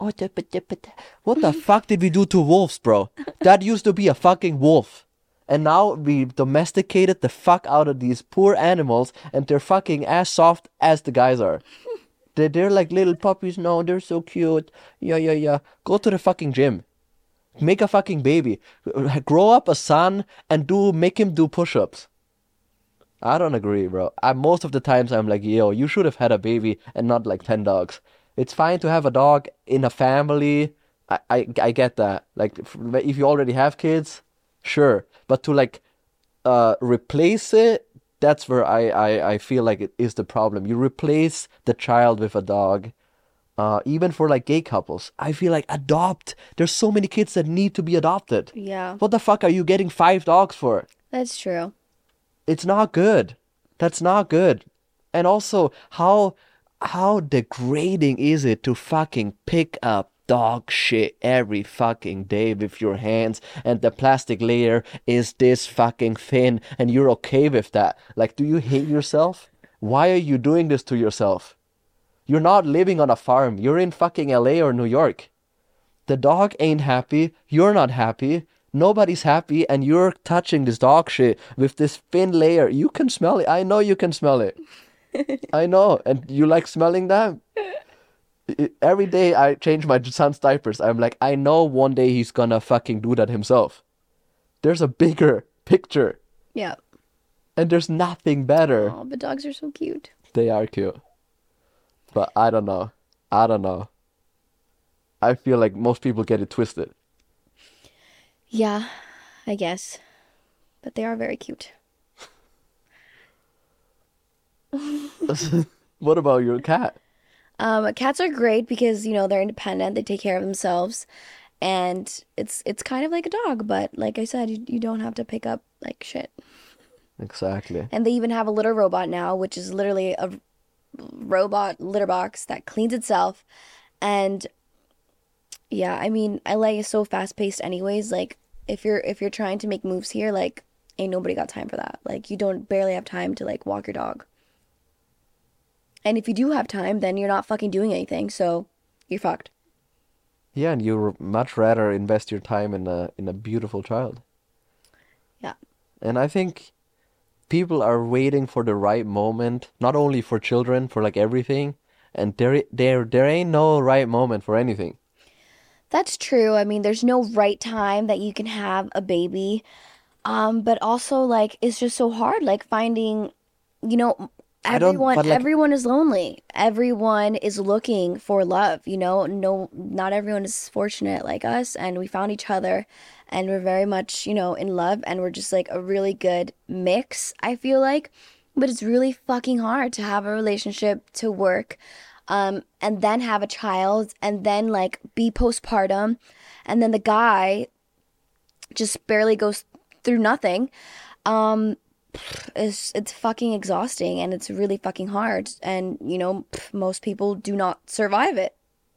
oh, da, ba, da, ba, da." what the fuck did we do to wolves, bro? That used to be a fucking wolf. And now we domesticated the fuck out of these poor animals and they're fucking as soft as the guys are. They're, they're like little puppies. No, they're so cute. Yeah, yeah, yeah. Go to the fucking gym. Make a fucking baby. Grow up a son and do make him do push-ups. I don't agree, bro. I, most of the times I'm like, yo, you should have had a baby and not like 10 dogs. It's fine to have a dog in a family. I, I, I get that. Like, if, if you already have kids, sure. But to like uh, replace it, that's where I, I, I feel like it is the problem. You replace the child with a dog. Uh, even for like gay couples, I feel like adopt. There's so many kids that need to be adopted. Yeah, What the fuck are you getting five dogs for? that's true. It's not good. That's not good. And also, how how degrading is it to fucking pick up dog shit every fucking day with your hands and the plastic layer is this fucking thin and you're okay with that? Like, do you hate yourself? Why are you doing this to yourself? You're not living on a farm. You're in fucking LA or New York. The dog ain't happy. You're not happy. Nobody's happy, and you're touching this dog shit with this thin layer. You can smell it. I know you can smell it. I know. And you like smelling that? Every day I change my son's diapers. I'm like, I know one day he's gonna fucking do that himself. There's a bigger picture, Yeah. and there's nothing better. Oh, but dogs are so cute. They are cute. But I don't know. I don't know. I feel like most people get it twisted. Yeah, I guess. But they are very cute. what about your cat? Um, cats are great because you know they're independent. They take care of themselves, and it's it's kind of like a dog. But like I said, you, you don't have to pick up like shit. Exactly. And they even have a litter robot now, which is literally a robot litter box that cleans itself. And yeah, I mean, LA is so fast paced anyways. Like if you're if you're trying to make moves here, like ain't nobody got time for that. Like you don't barely have time to like walk your dog. And if you do have time, then you're not fucking doing anything, so you're fucked. Yeah, and you much rather invest your time in a in a beautiful child. Yeah. And I think people are waiting for the right moment, not only for children, for like everything. And there there there ain't no right moment for anything. That's true. I mean, there's no right time that you can have a baby. Um, but also like it's just so hard like finding you know everyone like- everyone is lonely. Everyone is looking for love, you know? No not everyone is fortunate like us and we found each other and we're very much, you know, in love and we're just like a really good mix, I feel like. But it's really fucking hard to have a relationship to work um, and then have a child and then like be postpartum. And then the guy just barely goes through nothing. Um it's it's fucking exhausting and it's really fucking hard. And you know most people do not survive it.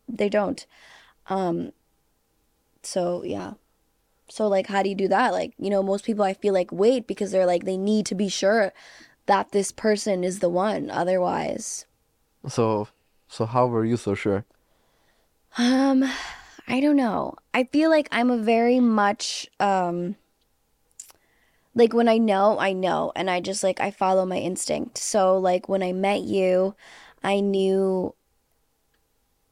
They don't. Um so yeah. So like how do you do that? Like you know most people i feel like wait because they're like they need to be sure that this person is the one otherwise. So so how were you so sure? Um, I don't know. I feel like I'm a very much um like when I know, I know and I just like I follow my instinct. So like when I met you, I knew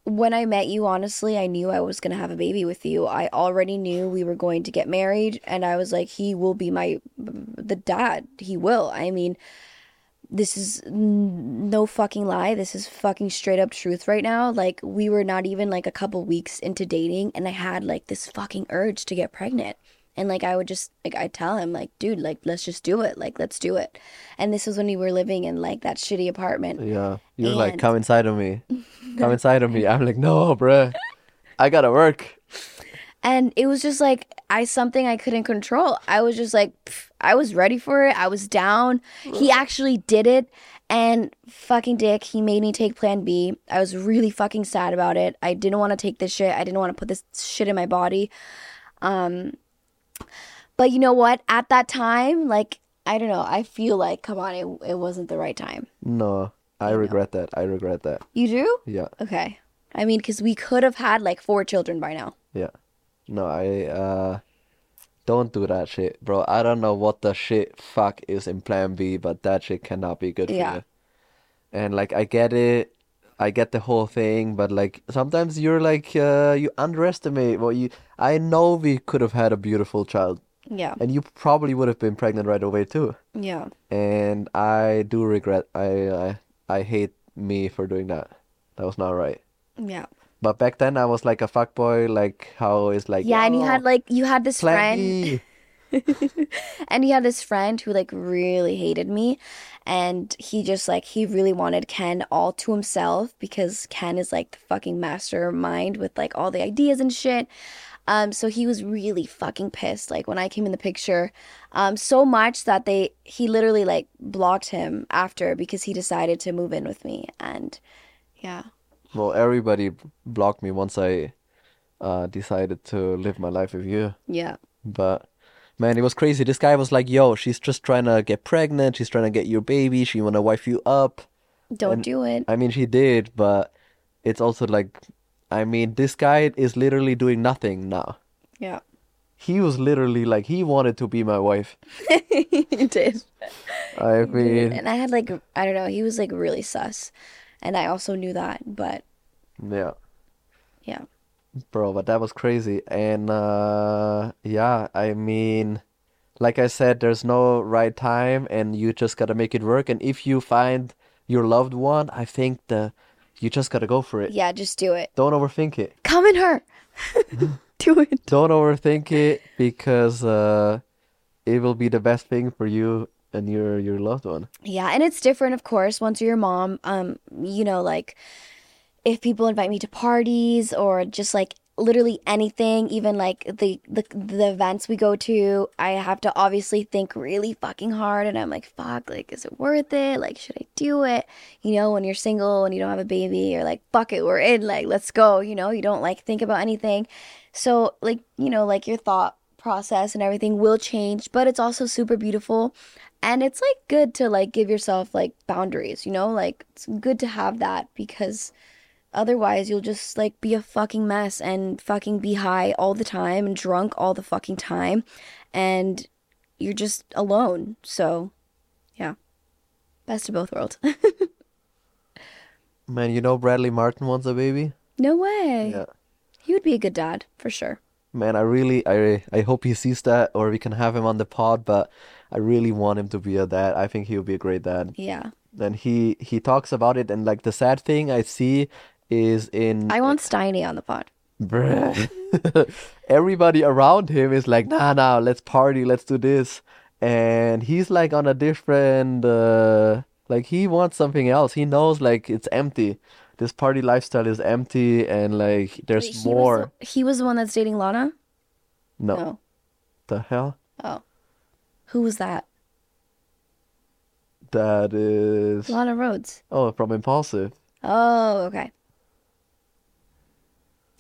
when I met you, honestly, I knew I was going to have a baby with you. I already knew we were going to get married and I was like he will be my the dad. He will. I mean, this is no fucking lie. This is fucking straight up truth right now. Like, we were not even like a couple weeks into dating, and I had like this fucking urge to get pregnant. And like, I would just, like, I'd tell him, like, dude, like, let's just do it. Like, let's do it. And this was when we were living in like that shitty apartment. Yeah. You're like, come inside of me. Come inside of me. I'm like, no, bruh. I gotta work. And it was just like, I, something I couldn't control. I was just like, pff, I was ready for it. I was down. He actually did it. And fucking dick, he made me take plan B. I was really fucking sad about it. I didn't want to take this shit. I didn't want to put this shit in my body. Um, but you know what? At that time, like, I don't know. I feel like, come on, it, it wasn't the right time. No. I know. regret that. I regret that. You do? Yeah. Okay. I mean, because we could have had like four children by now. Yeah. No, I uh don't do that shit, bro. I don't know what the shit fuck is in plan B, but that shit cannot be good for Yeah. you. And like I get it. I get the whole thing, but like sometimes you're like uh you underestimate what you I know we could have had a beautiful child Yeah. and you probably would have been pregnant right away too. Yeah. And I do regret I I I hate me for doing that. That was not right. Yeah. But back then I was like a fuckboy, like how it's like Yeah, and you "Oh, had like you had this friend and you had this friend who like really hated me and he just like he really wanted Ken all to himself because Ken is like the fucking mastermind with like all the ideas and shit. Um so he was really fucking pissed like when I came in the picture. Um so much that they he literally like blocked him after because he decided to move in with me and yeah. Well, everybody blocked me once I uh, decided to live my life with you. Yeah. But man, it was crazy. This guy was like, "Yo, she's just trying to get pregnant. She's trying to get your baby. She wanna wife you up." Don't And- do it. I mean, she did, but it's also like, I mean, this guy is literally doing nothing now. Yeah. He was literally like, he wanted to be my wife. he did. I Dude, mean, and I had like I don't know, he was like really sus. And I also knew that, but yeah. yeah. Bro, but that was crazy. And uh yeah, I mean like I said, there's no right time and you just gotta make it work. And if you find your loved one, I think the you just gotta go for it. Yeah, just do it. Don't overthink it. Come in her. do it. Don't overthink it because uh it will be the best thing for you and your your loved one. Yeah, and it's different of course once you're your mom. Um, you know, like if people invite me to parties or just like literally anything, even like the the the events we go to, I have to obviously think really fucking hard and I'm like, fuck, like is it worth it? Like should I do it? You know, when you're single and you don't have a baby, you're like, fuck it, we're in, like let's go, you know, you don't like think about anything. So like, you know, like your thought process and everything will change, but it's also super beautiful. And it's like good to like give yourself like boundaries, you know? Like it's good to have that because otherwise you'll just like be a fucking mess and fucking be high all the time and drunk all the fucking time and you're just alone. So, yeah. Best of both worlds. Man, you know Bradley Martin wants a baby? no way. Yeah. He would be a good dad for sure. Man, I really, I, I hope he sees that, or we can have him on the pod. But I really want him to be a dad. I think he'll be a great dad. Yeah. And he he talks about it, and like the sad thing I see is in I want Steiny on the pod. Bruh. everybody around him is like, nah, nah, let's party, let's do this, and he's like on a different, uh, like he wants something else. He knows like it's empty. This party lifestyle is empty, and like there's He more. the- he was the one that's dating Lana? No, No. the hell. Oh. Who was that? That is Lana Rhoades. oh from Impulsive. Oh, okay.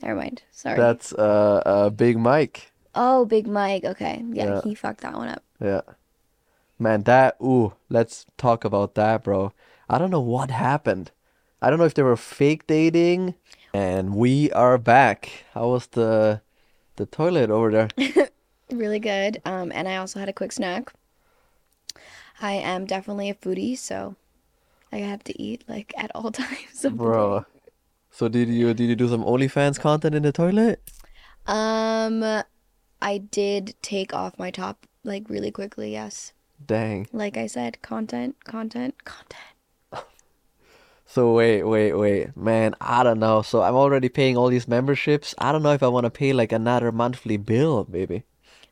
Never mind. Sorry. That's uh uh Big Mike. Oh, Big Mike. Okay. Yeah, Yeah. he fucked that one up. Yeah. Man, that ooh, let's talk about that, bro. I don't know what happened. I don't know if they were fake dating. And we are back. How was the the toilet over there? Really good. Um, and I also had a quick snack. I am definitely a foodie, so I have to eat like at all times Bro. So did you did you do some OnlyFans content in the toilet? Um, I did take off my top like really quickly. Yes, Dang. like I said, content, content, content. So wait, wait, wait. Man, I don't know. So I'm already paying all these memberships. I don't know if I want to pay like another monthly bill, maybe.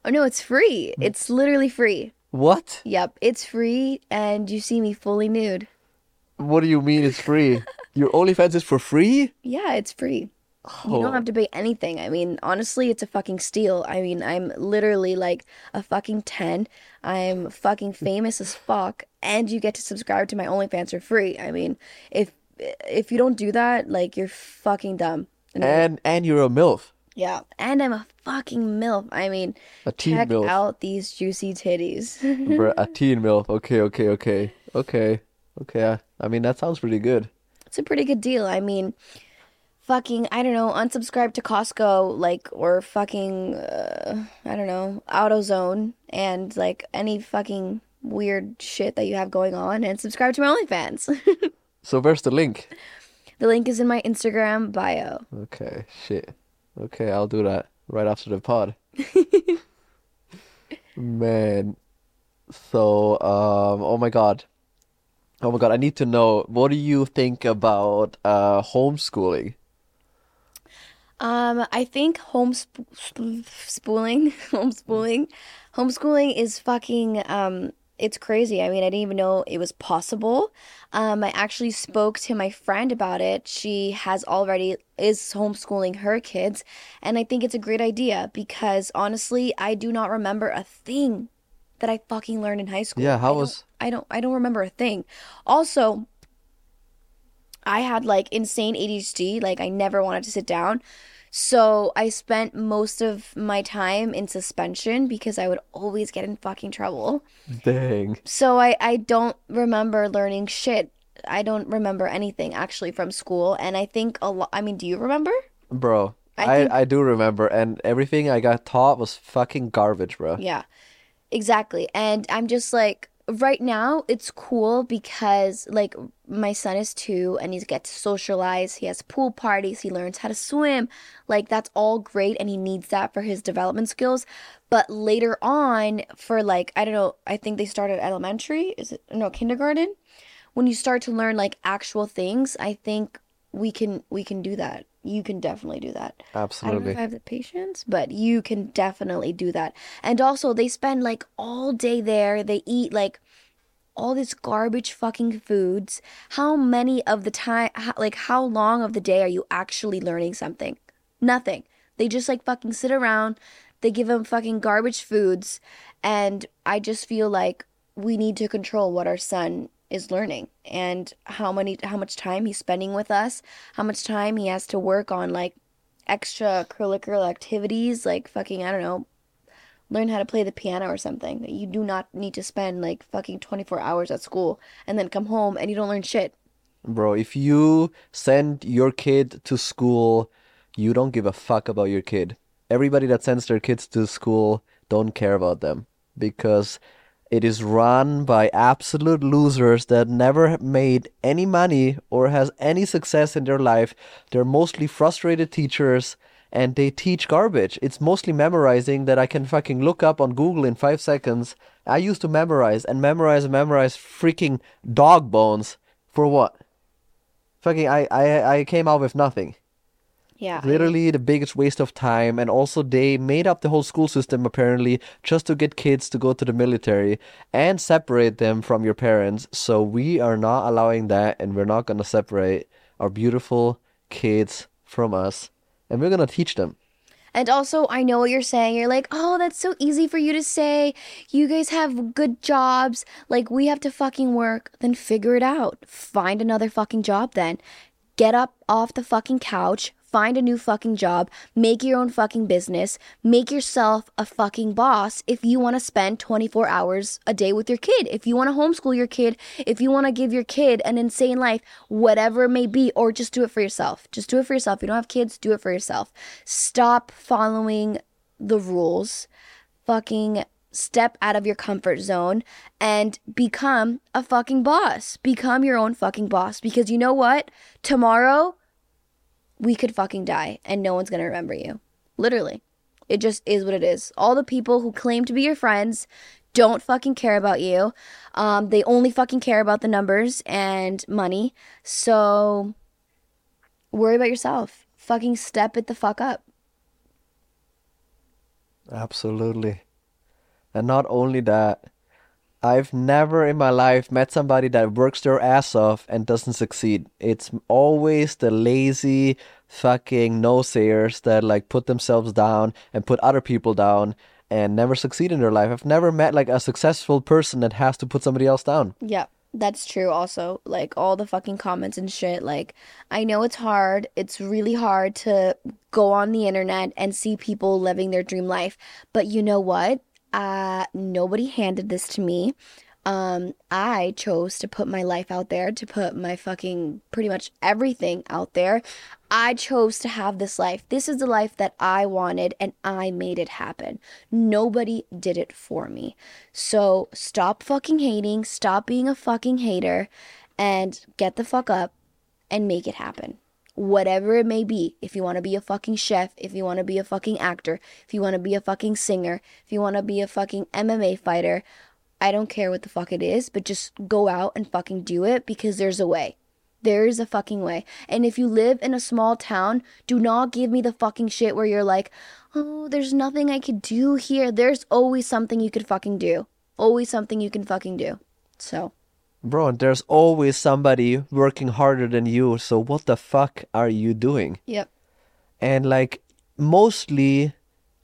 Oh no, it's free. Mm. It's literally free. What? Yep, it's free, and you see me fully nude. What do you mean it's free? Your OnlyFans is for free? Yeah, it's free. You don't have oh. to pay anything. I mean, honestly, it's a fucking steal. I mean, I'm literally like a fucking 10. I'm fucking famous as fuck, and you get to subscribe to my OnlyFans for free. I mean, if if you don't do that, like you're fucking dumb. And- And and you're a MILF. Yeah, and I'm a fucking milf. I mean, A teen check MILF. out these juicy titties. Bruh, a teen MILF. Okay, okay, okay. Okay. Okay. I, I mean, that sounds pretty good. It's a pretty good deal. I mean, fucking, I don't know, unsubscribe to Costco, like, or fucking, uh, I don't know, AutoZone, and like any fucking weird shit that you have going on, and subscribe to my OnlyFans. So where's the link? the link is in my Instagram bio. Okay. Shit. Okay, I'll do that right after the pod. Man. So, um, oh my God. Oh my God, I need to know, what do you think about uh homeschooling? Um, I think homeschooling, homeschooling, homeschooling is fucking um it's crazy. I mean, I didn't even know it was possible. Um, I actually spoke to my friend about it. She has already is homeschooling her kids, and I think it's a great idea because honestly, I do not remember a thing that I fucking learned in high school. Yeah, how don't, was I don't I don't remember a thing. Also, I had like insane ADHD, like I never wanted to sit down. So I spent most of my time in suspension because I would always get in fucking trouble. dang. So I I don't remember learning shit. I don't remember anything actually from school and I think a lot I mean, do you remember? Bro, I I I do remember and everything I got taught was fucking garbage, bro. Yeah. Exactly. And I'm just like right now it's cool because like my son is 2 and he gets to socialize, he has pool parties, he learns how to swim. Like that's all great and he needs that for his development skills. But later on for like I don't know, I think they started elementary, is it no, kindergarten? When you start to learn like actual things, I think we can we can do that. You can definitely do that. Absolutely. I don't know if I have the patience, but you can definitely do that. And also, they spend like all day there. They eat like all this garbage fucking foods. How many of the time, how, like, how long of the day are you actually learning something? Nothing. They just like fucking sit around. They give them fucking garbage foods. And I just feel like we need to control what our son is learning and how many how much time he's spending with us how much time he has to work on like extra extracurricular activities like fucking I don't know learn how to play the piano or something you do not need to spend like fucking 24 hours at school and then come home and you don't learn shit Bro, if you send your kid to school, you don't give a fuck about your kid. Everybody that sends their kids to school don't care about them because it is run by absolute losers that never made any money or has any success in their life. They're mostly frustrated teachers and they teach garbage. It's mostly memorizing that I can fucking look up on Google in 5 seconds. I used to memorize and memorize and memorize freaking dog bones for what? Fucking, I, I, I came out with nothing. Yeah Literally the biggest waste of time. And also, they made up the whole school system apparently just to get kids to go to the military and separate them from your parents. So, we are not allowing that, and we're not gonna separate our beautiful kids from us. And we're gonna teach them. And also, I know what you're saying. You're like, oh, that's so easy for you to say. You guys have good jobs. Like, we have to fucking work. Then figure it out. Find another fucking job then. Get up off the fucking couch. Find a new fucking job. Make your own fucking business. Make yourself a fucking boss if you want to spend 24 hours a day with your kid. If you want to homeschool your kid. If you want to give your kid an insane life, whatever it may be, or just do it for yourself. Just do it for yourself. If you don't have kids, do it for yourself. Stop following the rules. Fucking step out of your comfort zone and become a fucking boss. Become your own fucking boss. Because you know what? Tomorrow, we could fucking die and no one's gonna remember you. Literally. It just is what it is. All the people who claim to be your friends don't fucking care about you. Um, they only fucking care about the numbers and money. So worry about yourself. Fucking step it the fuck up. Absolutely. And not only that, I've never in my life met somebody that works their ass off and doesn't succeed. It's always the lazy fucking no-sayers that like put themselves down and put other people down and never succeed in their life. I've never met like a successful person that has to put somebody else down. Yeah, that's true also. Like all the fucking comments and shit. Like I know it's hard. It's really hard to go on the internet and see people living their dream life. But you know what? Uh nobody handed this to me. Um, I chose to put my life out there, to put my fucking pretty much everything out there. I chose to have this life. This is the life that I wanted, and I made it happen. Nobody did it for me. So stop fucking hating, stop being a fucking hater, and get the fuck up and make it happen. Whatever it may be. If you want to be a fucking chef, if you want to be a fucking actor, if you want to be a fucking singer, if you want to be a fucking MMA fighter, I don't care what the fuck it is, but just go out and fucking do it because there's a way. There is a fucking way. And if you live in a small town, do not give me the fucking shit where you're like, oh, there's nothing I could do here. There's always something you could fucking do. Always something you can fucking do. So, Bro, there's always somebody working harder than you, so what the fuck are you doing? yep. And like mostly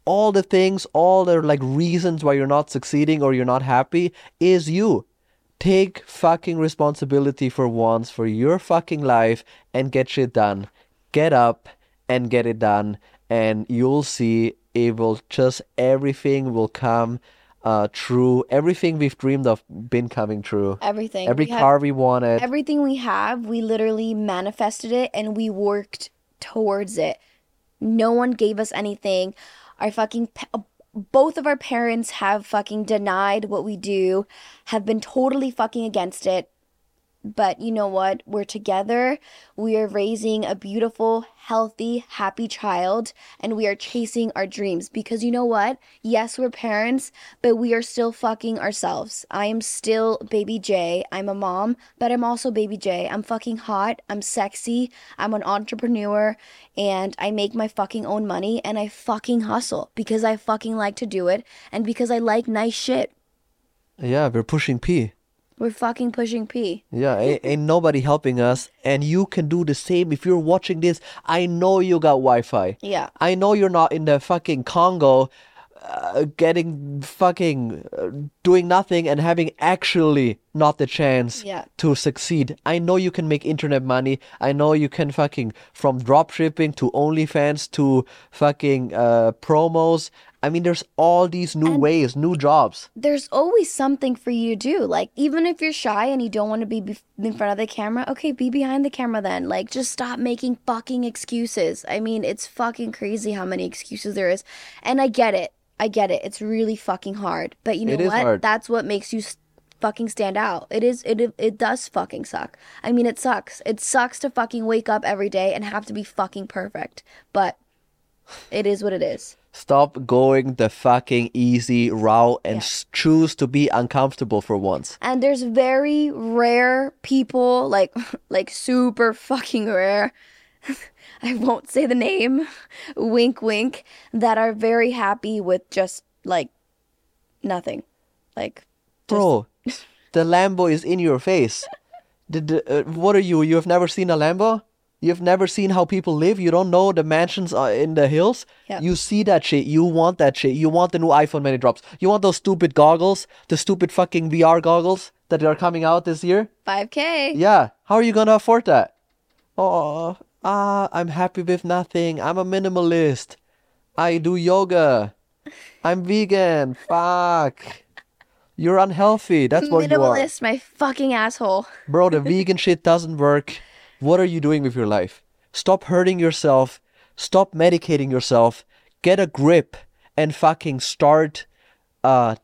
all the things, all the like reasons why you're not succeeding or you're not happy is you. Take fucking responsibility for once for your fucking life and get shit done. Get up and get it done and you'll see it will just everything will come uh true. Everything we've dreamed of been coming true. Everything. Every We have- car we wanted. everything we have, we literally manifested it and we worked towards it. No one gave us anything. Our fucking pa- both of our parents have fucking denied what we do, have been totally fucking against it. But you know what? We're together. We are raising a beautiful, healthy, happy child, and we are chasing our dreams. Because you know what? Yes, we're parents, but we are still fucking ourselves. I am still baby J. I'm a mom, but I'm also baby J. I'm fucking hot. I'm sexy. I'm an entrepreneur, and I make my fucking own money, and I fucking hustle because I fucking like to do it, and because I like nice shit. Yeah, we're pushing P. We're fucking pushing P. Yeah, ain't, ain't nobody helping us, and you can do the same. If you're watching this, I know you got Wi-Fi. Yeah. I know you're not in the fucking Congo, uh, getting fucking uh, doing nothing and having actually not the chance Yeah. to succeed. I know you can make internet money. I know you can fucking from drop shipping to OnlyFans to fucking uh, promos. I mean, there's all these new And- ways, new jobs. there's always something for you to do. Like, even if you're shy and you don't want to be bef- in front of the camera, okay, be behind the camera then. Like, just stop making fucking excuses. I mean, it's fucking crazy how many excuses there is. And I get it. I get it. It's really fucking hard. But you know what? hard. That's what makes you fucking stand out. It is it it does fucking suck. I mean, it sucks. It sucks to fucking wake up every day and have to be fucking perfect. But it is what it is. Stop going the fucking easy route and Yeah. choose to be uncomfortable for once. and there's very rare people like like super fucking rare i won't say the name wink wink that are very happy with just like nothing like Bro, the Lambo is in your face. The, uh, what are you? You have never seen a Lambo? You've never seen how people live? You don't know the mansions uh, in the hills? Yeah. You see that shit. You want that shit. You want the new iPhone when it drops. You want those stupid goggles? The stupid fucking VR goggles that are coming out this year? 5k Yeah. How are you gonna afford that? Oh, ah, I'm happy with nothing. I'm a minimalist. I do yoga. I'm vegan. Fuck. You're unhealthy. That's what you are. minimalist my fucking asshole Bro, the vegan shit doesn't work. What are you doing with your life? Stop hurting yourself. Stop medicating yourself. Get a grip and fucking start uh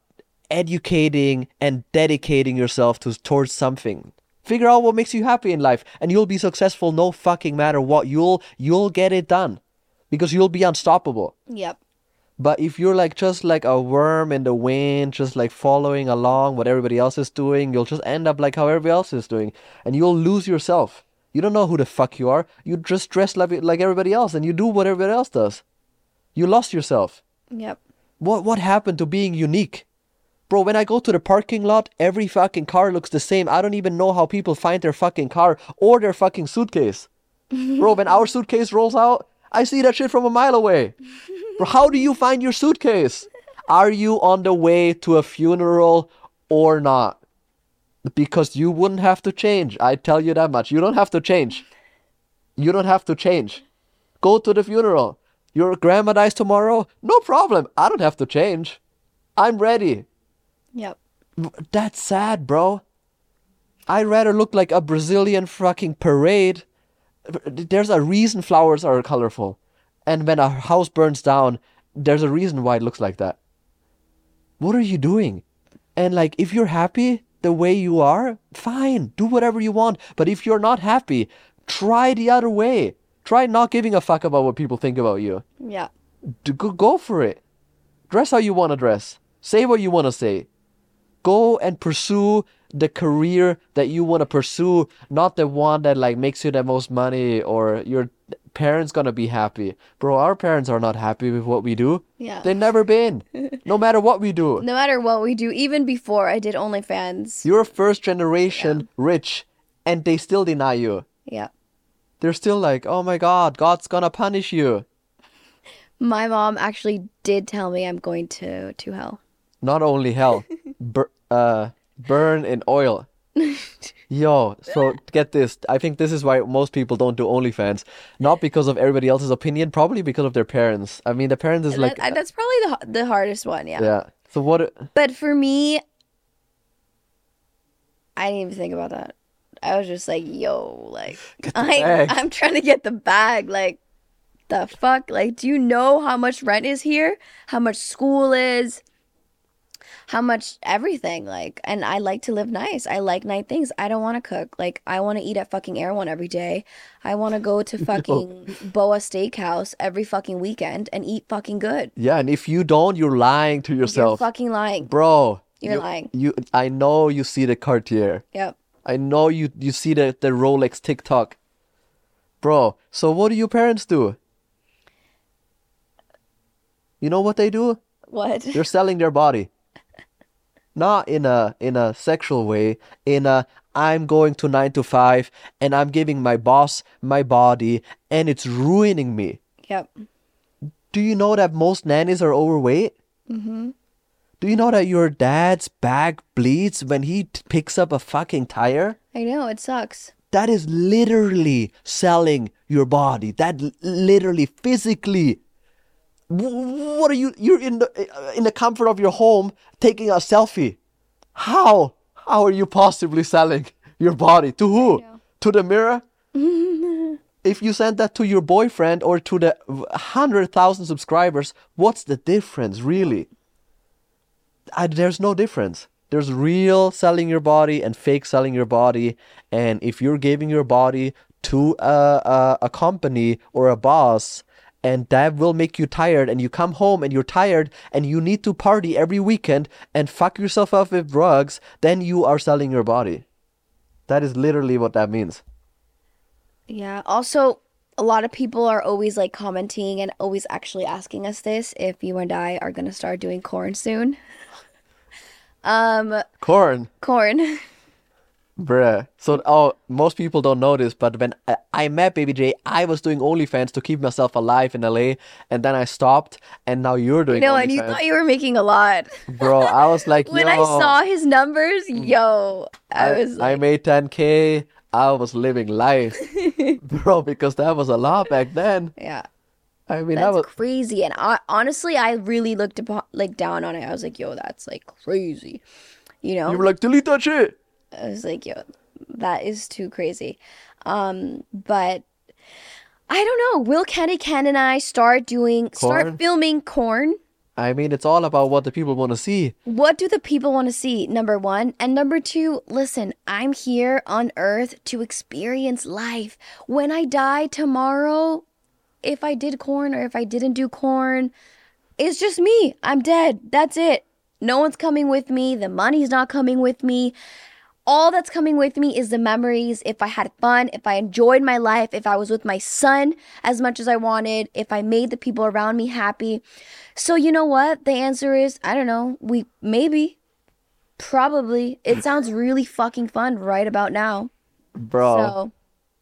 educating and dedicating yourself to towards something. Figure out what makes you happy in life and you'll be successful no fucking matter what. You'll you'll get it done because you'll be unstoppable. yep But if you're like just like a worm in the wind, just like following along what everybody else is doing, you'll just end up like how everybody else is doing, and you'll lose yourself. You don't know who the fuck you are. You just dress like like everybody else, and you do what everybody else does. You lost yourself. yep What what happened to being unique? Bro, when I go to the parking lot, every fucking car looks the same. I don't even know how people find their fucking car or their fucking suitcase. Bro, when our suitcase rolls out, I see that shit from a mile away. Bro, how do you find your suitcase? Are you on the way to a funeral or not? Because you wouldn't have to change. I tell you that much. You don't have to change. You don't have to change. Go to the funeral. Your grandma dies tomorrow? No problem. I don't have to change. I'm ready. yep That's sad, bro. I'd rather look like a Brazilian fucking parade. There's a reason flowers are colorful. And when a house burns down, there's a reason why it looks like that. What are you doing? And like, if you're happy the way you are, fine, do whatever you want. But if you're not happy, try the other way. Try not giving a fuck about what people think about you. Yeah. D- go, go for it. Dress how you want to dress. Say what you want to say. Go and pursue the career that you want to pursue, not the one that like makes you the most money or your parents gonna be happy. Bro, our parents are not happy with what we do. Yeah. They've never been. no matter what we do. No matter what we do, even before I did OnlyFans. You're first generation rich and they still deny you. Yeah. They're still like, oh my god, God's gonna punish you. My mom actually did tell me I'm going to to hell. Not only hell, bur- uh, burn in oil. Yo, so get this. I think this is why most people don't do OnlyFans. Not because of everybody else's opinion, probably because of their parents. I mean, the parents is like, That- that's probably the the hardest one, yeah. yeah. So what? But for me, I didn't even think about that. I was just like, yo, like I. I'm trying to get the bag. Like the fuck? Like, do you know how much rent is here? How much school is? How much everything? Like, and I like to live nice. I like nice things. I don't want to cook. Like, I want to eat at fucking Erewhon every day. I want to go to fucking Boa Steakhouse every fucking weekend and eat fucking good. Yeah, and if you don't, you're lying to yourself You're fucking lying. bro. You're you, lying. You, I know you see the Cartier. Yep. I know you you see the, the Rolex TikTok. Bro, so what do your parents do? You know what they do? What? They're selling their body. Not in a in a sexual way, in a I'm going to 9 to 5 and I'm giving my boss my body and it's ruining me. Yep. Do you know that most nannies are overweight? Mm-hmm. Do you know that your dad's back bleeds when he t- picks up a fucking tire? I know it sucks. That is literally selling your body. That l- literally, physically. What are you? You're in the uh, in the comfort of your home taking a selfie. How? How are you possibly selling your body to who? To the mirror? if you send that to your boyfriend or to the hundred thousand subscribers, what's the difference, really? I, there's no difference. There's real selling your body and fake selling your body. And if you're giving your body to a, a, a company or a boss, and that will make you tired, and you come home and you're tired, and you need to party every weekend and fuck yourself up with drugs, then you are selling your body. That is literally what that means. Yeah. Also, a lot of people are always like commenting and always actually asking us this if you and I are gonna start doing corn soon. um, Corn, corn. bruh. So, oh, most people don't know this, but when I, I met Baby J, I was doing OnlyFans to keep myself alive in LA, and then I stopped, and now you're doing No, and you thought you were making a lot. Bro, I was like, yo. When I saw his numbers, mm. yo, I, I, was I made 10k. I was living life, bro, because that was a lot back then. yeah, I mean, that's that was crazy. And I, honestly, I really looked upon, like down on it. I was like, yo, that's like crazy. You know, you were like, delete that shit. I was like, yo, that is too crazy. Um, but I don't know. Will Candy Ken and I start doing Corn? start filming corn? I mean, it's all about what the people want to see. What do the people want to see? Number one. And number two, listen, I'm here on earth to experience life. When I die tomorrow, if I did corn or if I didn't do corn, it's just me. I'm dead. That's it. No one's coming with me. The money's not coming with me. All that's coming with me is the memories. If I had fun, if I enjoyed my life, if I was with my son as much as I wanted, if I made the people around me happy. So, you know what? The answer is I don't know. We maybe, probably. It sounds really fucking fun right about now. Bro, So,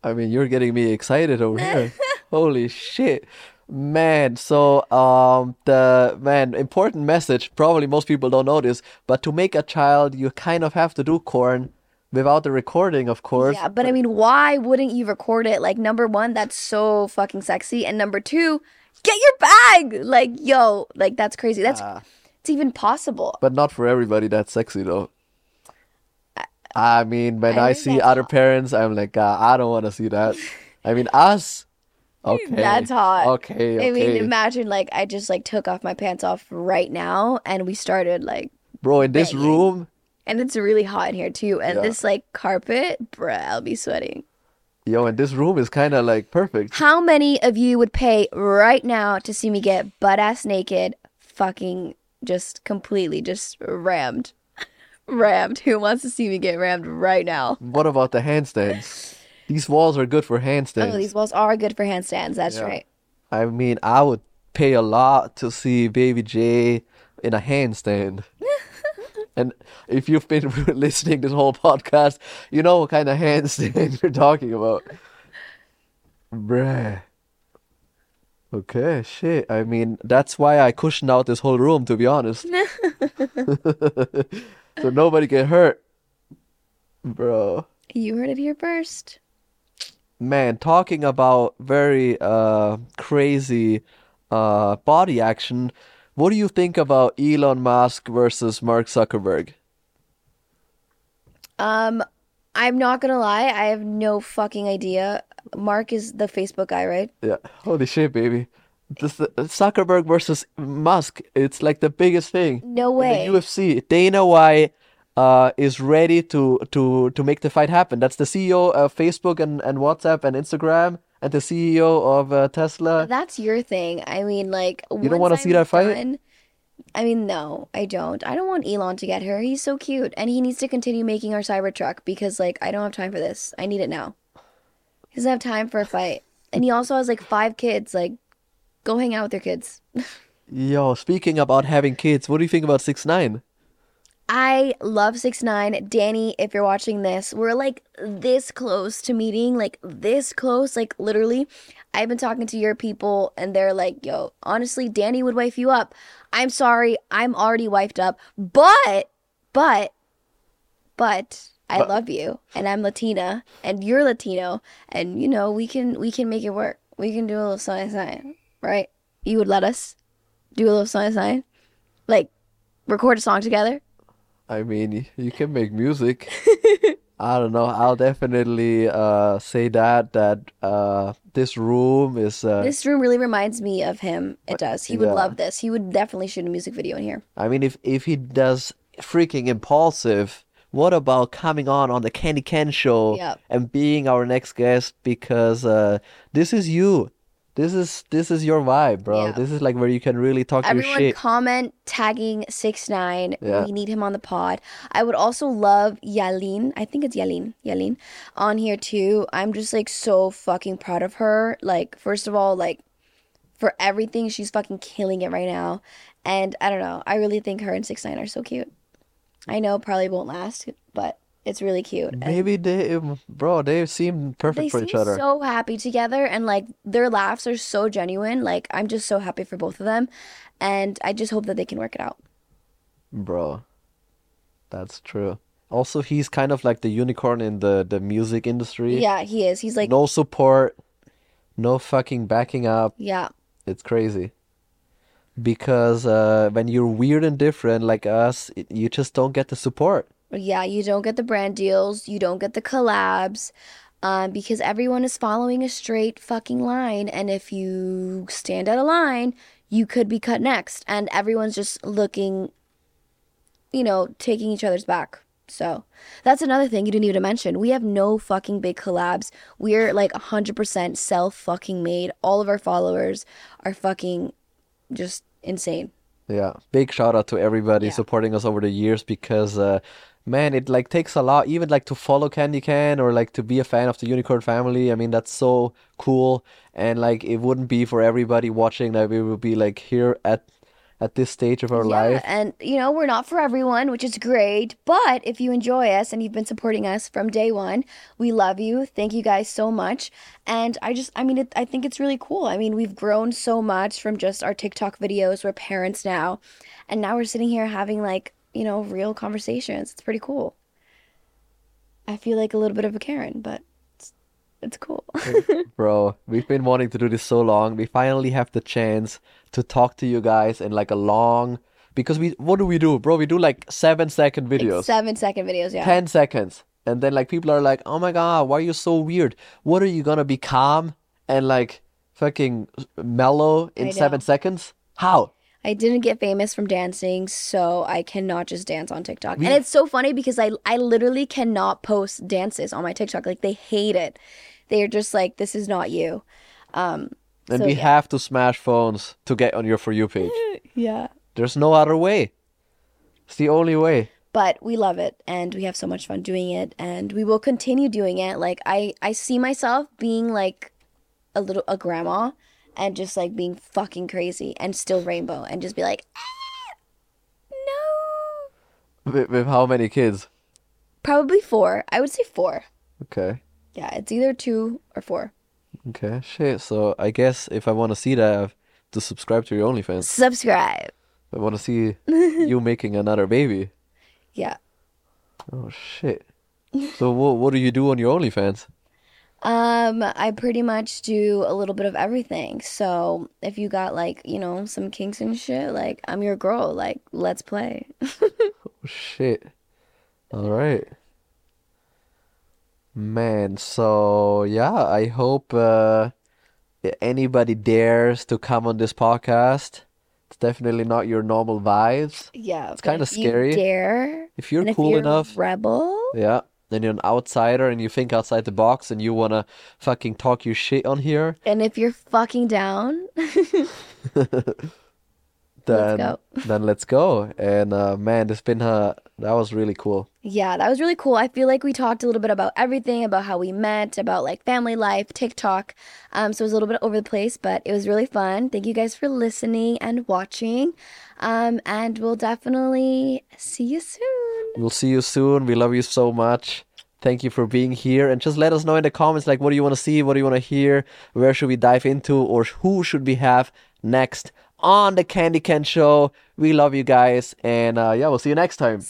I mean, you're getting me excited over here. Holy shit. Man, so um the man important message, probably most people don't know this, but to make a child you kind of have to do corn without the recording, of course. yeah, but I mean, why wouldn't you record it? Like, number one, that's so fucking sexy. And number two, get your bag. Like, yo, like, that's crazy. That's, Ah. it's even possible. But not for everybody that's sexy though. I mean, when I I see other hot. parents, I'm like, uh, I don't want to see that. I mean, us. Okay. That's hot. Okay, I mean, imagine like I just like took off my pants off right now and we started like Bro, in this banging. room, and it's really hot in here too. And Yeah. this like carpet, bruh, I'll be sweating. yo, and this room is kind of like perfect. How many of you would pay right now to see me get butt ass naked, fucking just completely just rammed? rammed. Who wants to see me get rammed right now? What about the handstands? These walls are good for handstands. Oh, these walls are good for handstands. That's Yeah. right. I mean, I would pay a lot to see Baby J in a handstand. And if you've been listening this whole podcast, you know what kind of handstand we're talking about. Bruh. Okay, shit. I mean, that's why I cushioned out this whole room, to be honest. so nobody get hurt. Bro. You heard it here first. Man, talking about very uh crazy uh body action, what do you think about Elon Musk versus Mark Zuckerberg? Um, I'm not gonna lie, I have no fucking idea. Mark is the Facebook guy, right? Yeah, holy shit, baby. This uh, Zuckerberg versus Musk, it's like the biggest thing No way. the UFC. Dana White uh is ready to to to make the fight happen. That's the CEO of Facebook and and WhatsApp and Instagram and the CEO of uh, Tesla. That's your thing. I mean, like, You don't wanna see that fight? done- I mean, no, I don't. I don't want Elon to get her. He's so cute, and he needs to continue making our Cybertruck because, like, I don't have time for this. I need it now. He doesn't have time for a fight, and he also has like five kids. Like, go hang out with your kids. Yo, speaking about having kids, what do you think about six nine? I love six nine. Danny, if you're watching this, we're like this close to meeting, like this close, like literally. I've been talking to your people and they're like, yo, honestly, Danny would wife you up. I'm sorry, I'm already wifed up. But, but, but I But- love you and I'm Latina and you're Latino and you know, we can we can make it work. We can do a little sign sign, right? You would let us do a little sign sign? Like record a song together? I mean, you can make music. I don't know. I'll definitely uh say that that uh this room is uh This room really reminds me of him. It does. He would yeah. love this. He would definitely shoot a music video in here. I mean if if he does freaking impulsive, what about coming on on the Candy Ken show Yep. and being our next guest because uh this is you. This is this is your vibe, bro. Yeah. This is like where you can really talk your shit. Everyone comment tagging six nine. Yeah. We need him on the pod. I would also love Yalin. I think it's Yalin. Yalin on here too. I'm just like so fucking proud of her. Like first of all, like for everything, she's fucking killing it right now. And I don't know. I really think her and six nine are so cute. I know probably won't last, but it's really cute. And- Maybe they bro, they seem perfect they for seem each other. so happy together and like their laughs are so genuine like i'm just so happy for both of them and i just hope that they can work it out Bro, that's true. Also, he's kind of like the unicorn in the the music industry. yeah he is he's like No support, no fucking backing up. yeah It's crazy. Because uh, when you're weird and different like us, it- you just don't get the support. Yeah you don't get the brand deals you don't get the collabs um, because everyone is following a straight fucking line and if you stand out of line you could be cut next and everyone's just looking you know taking each other's back. So that's another thing you didn't even mention. We have no fucking big collabs. We're like 100% self fucking made. All of our followers are fucking just insane. Yeah, big shout out to everybody Yeah. supporting us over the years because uh man, it like takes a lot even like to follow Candy Ken or like to be a fan of the Unicorn family. I mean, that's so cool and like it wouldn't be for everybody watching that we would be like here at at this stage of our Yeah, life. and you know, we're not for everyone, which is great. But if you enjoy us and you've been supporting us from day one, we love you. Thank you guys so much. And I just, I mean, it, I think it's really cool. I mean, we've grown so much from just our TikTok videos. We're parents now. And now we're sitting here having like, you know, real conversations. It's pretty cool. I feel like a little bit of a Karen, but it's, it's cool. Bro, we've been wanting to do this so long. We finally have the chance to talk to you guys in like a long because we what do we do, bro? We do like seven second Like videos, seven second videos, yeah. 10 seconds. And then like people are like, "Oh my god, why are you so weird? What are you gonna be calm and like fucking mellow in 7 seconds? How?" I didn't get famous from dancing, so I cannot just dance on TikTok. We- and it's so funny because I I literally cannot post dances on my TikTok. Like they hate it. They're just like, this is not you. Um And So, we yeah. have to smash phones to get on your for you page. Yeah. There's no other way. It's the only way. But we love it and we have so much fun doing it and we will continue doing it. Like I I see myself being like a little a grandma and just like being fucking crazy and still rainbow and just be like, ah, no. With, with how many kids? Probably four. I would say four. Okay. Yeah, it's either two or four. Okay. Shit. So I guess if I want to see that, I have to subscribe to your OnlyFans. Subscribe. I want to see you making another baby. Yeah. Oh shit. So what what do you do on your OnlyFans? Um, I pretty much do a little bit of everything. So if you got like, you know, some kinks and shit, like I'm your girl. Like, let's play. Oh shit. All right. Man, so yeah, I hope uh anybody dares to come on this podcast. It's definitely not your normal vibes. Yeah. It's kinda if you scary. dare, If you're and if cool you're enough, rebel, yeah, then you're an outsider and you think outside the box and you wanna fucking talk your shit on here, and if you're fucking down, then go. then let's go. And uh man, this been her. that was really cool. Yeah, that was really cool. I feel like we talked a little bit about everything, about how we met, about like family life, TikTok. Um, so it was a little bit over the place, but it was really fun. Thank you guys for listening and watching. Um, and we'll definitely see you soon. We'll see you soon. We love you so much. Thank you for being here. And just let us know in the comments like what do you want to see, what do you want to hear, where should we dive into, or who should we have next on the Candy Ken Show. We love you guys. And uh, yeah, we'll see you next time.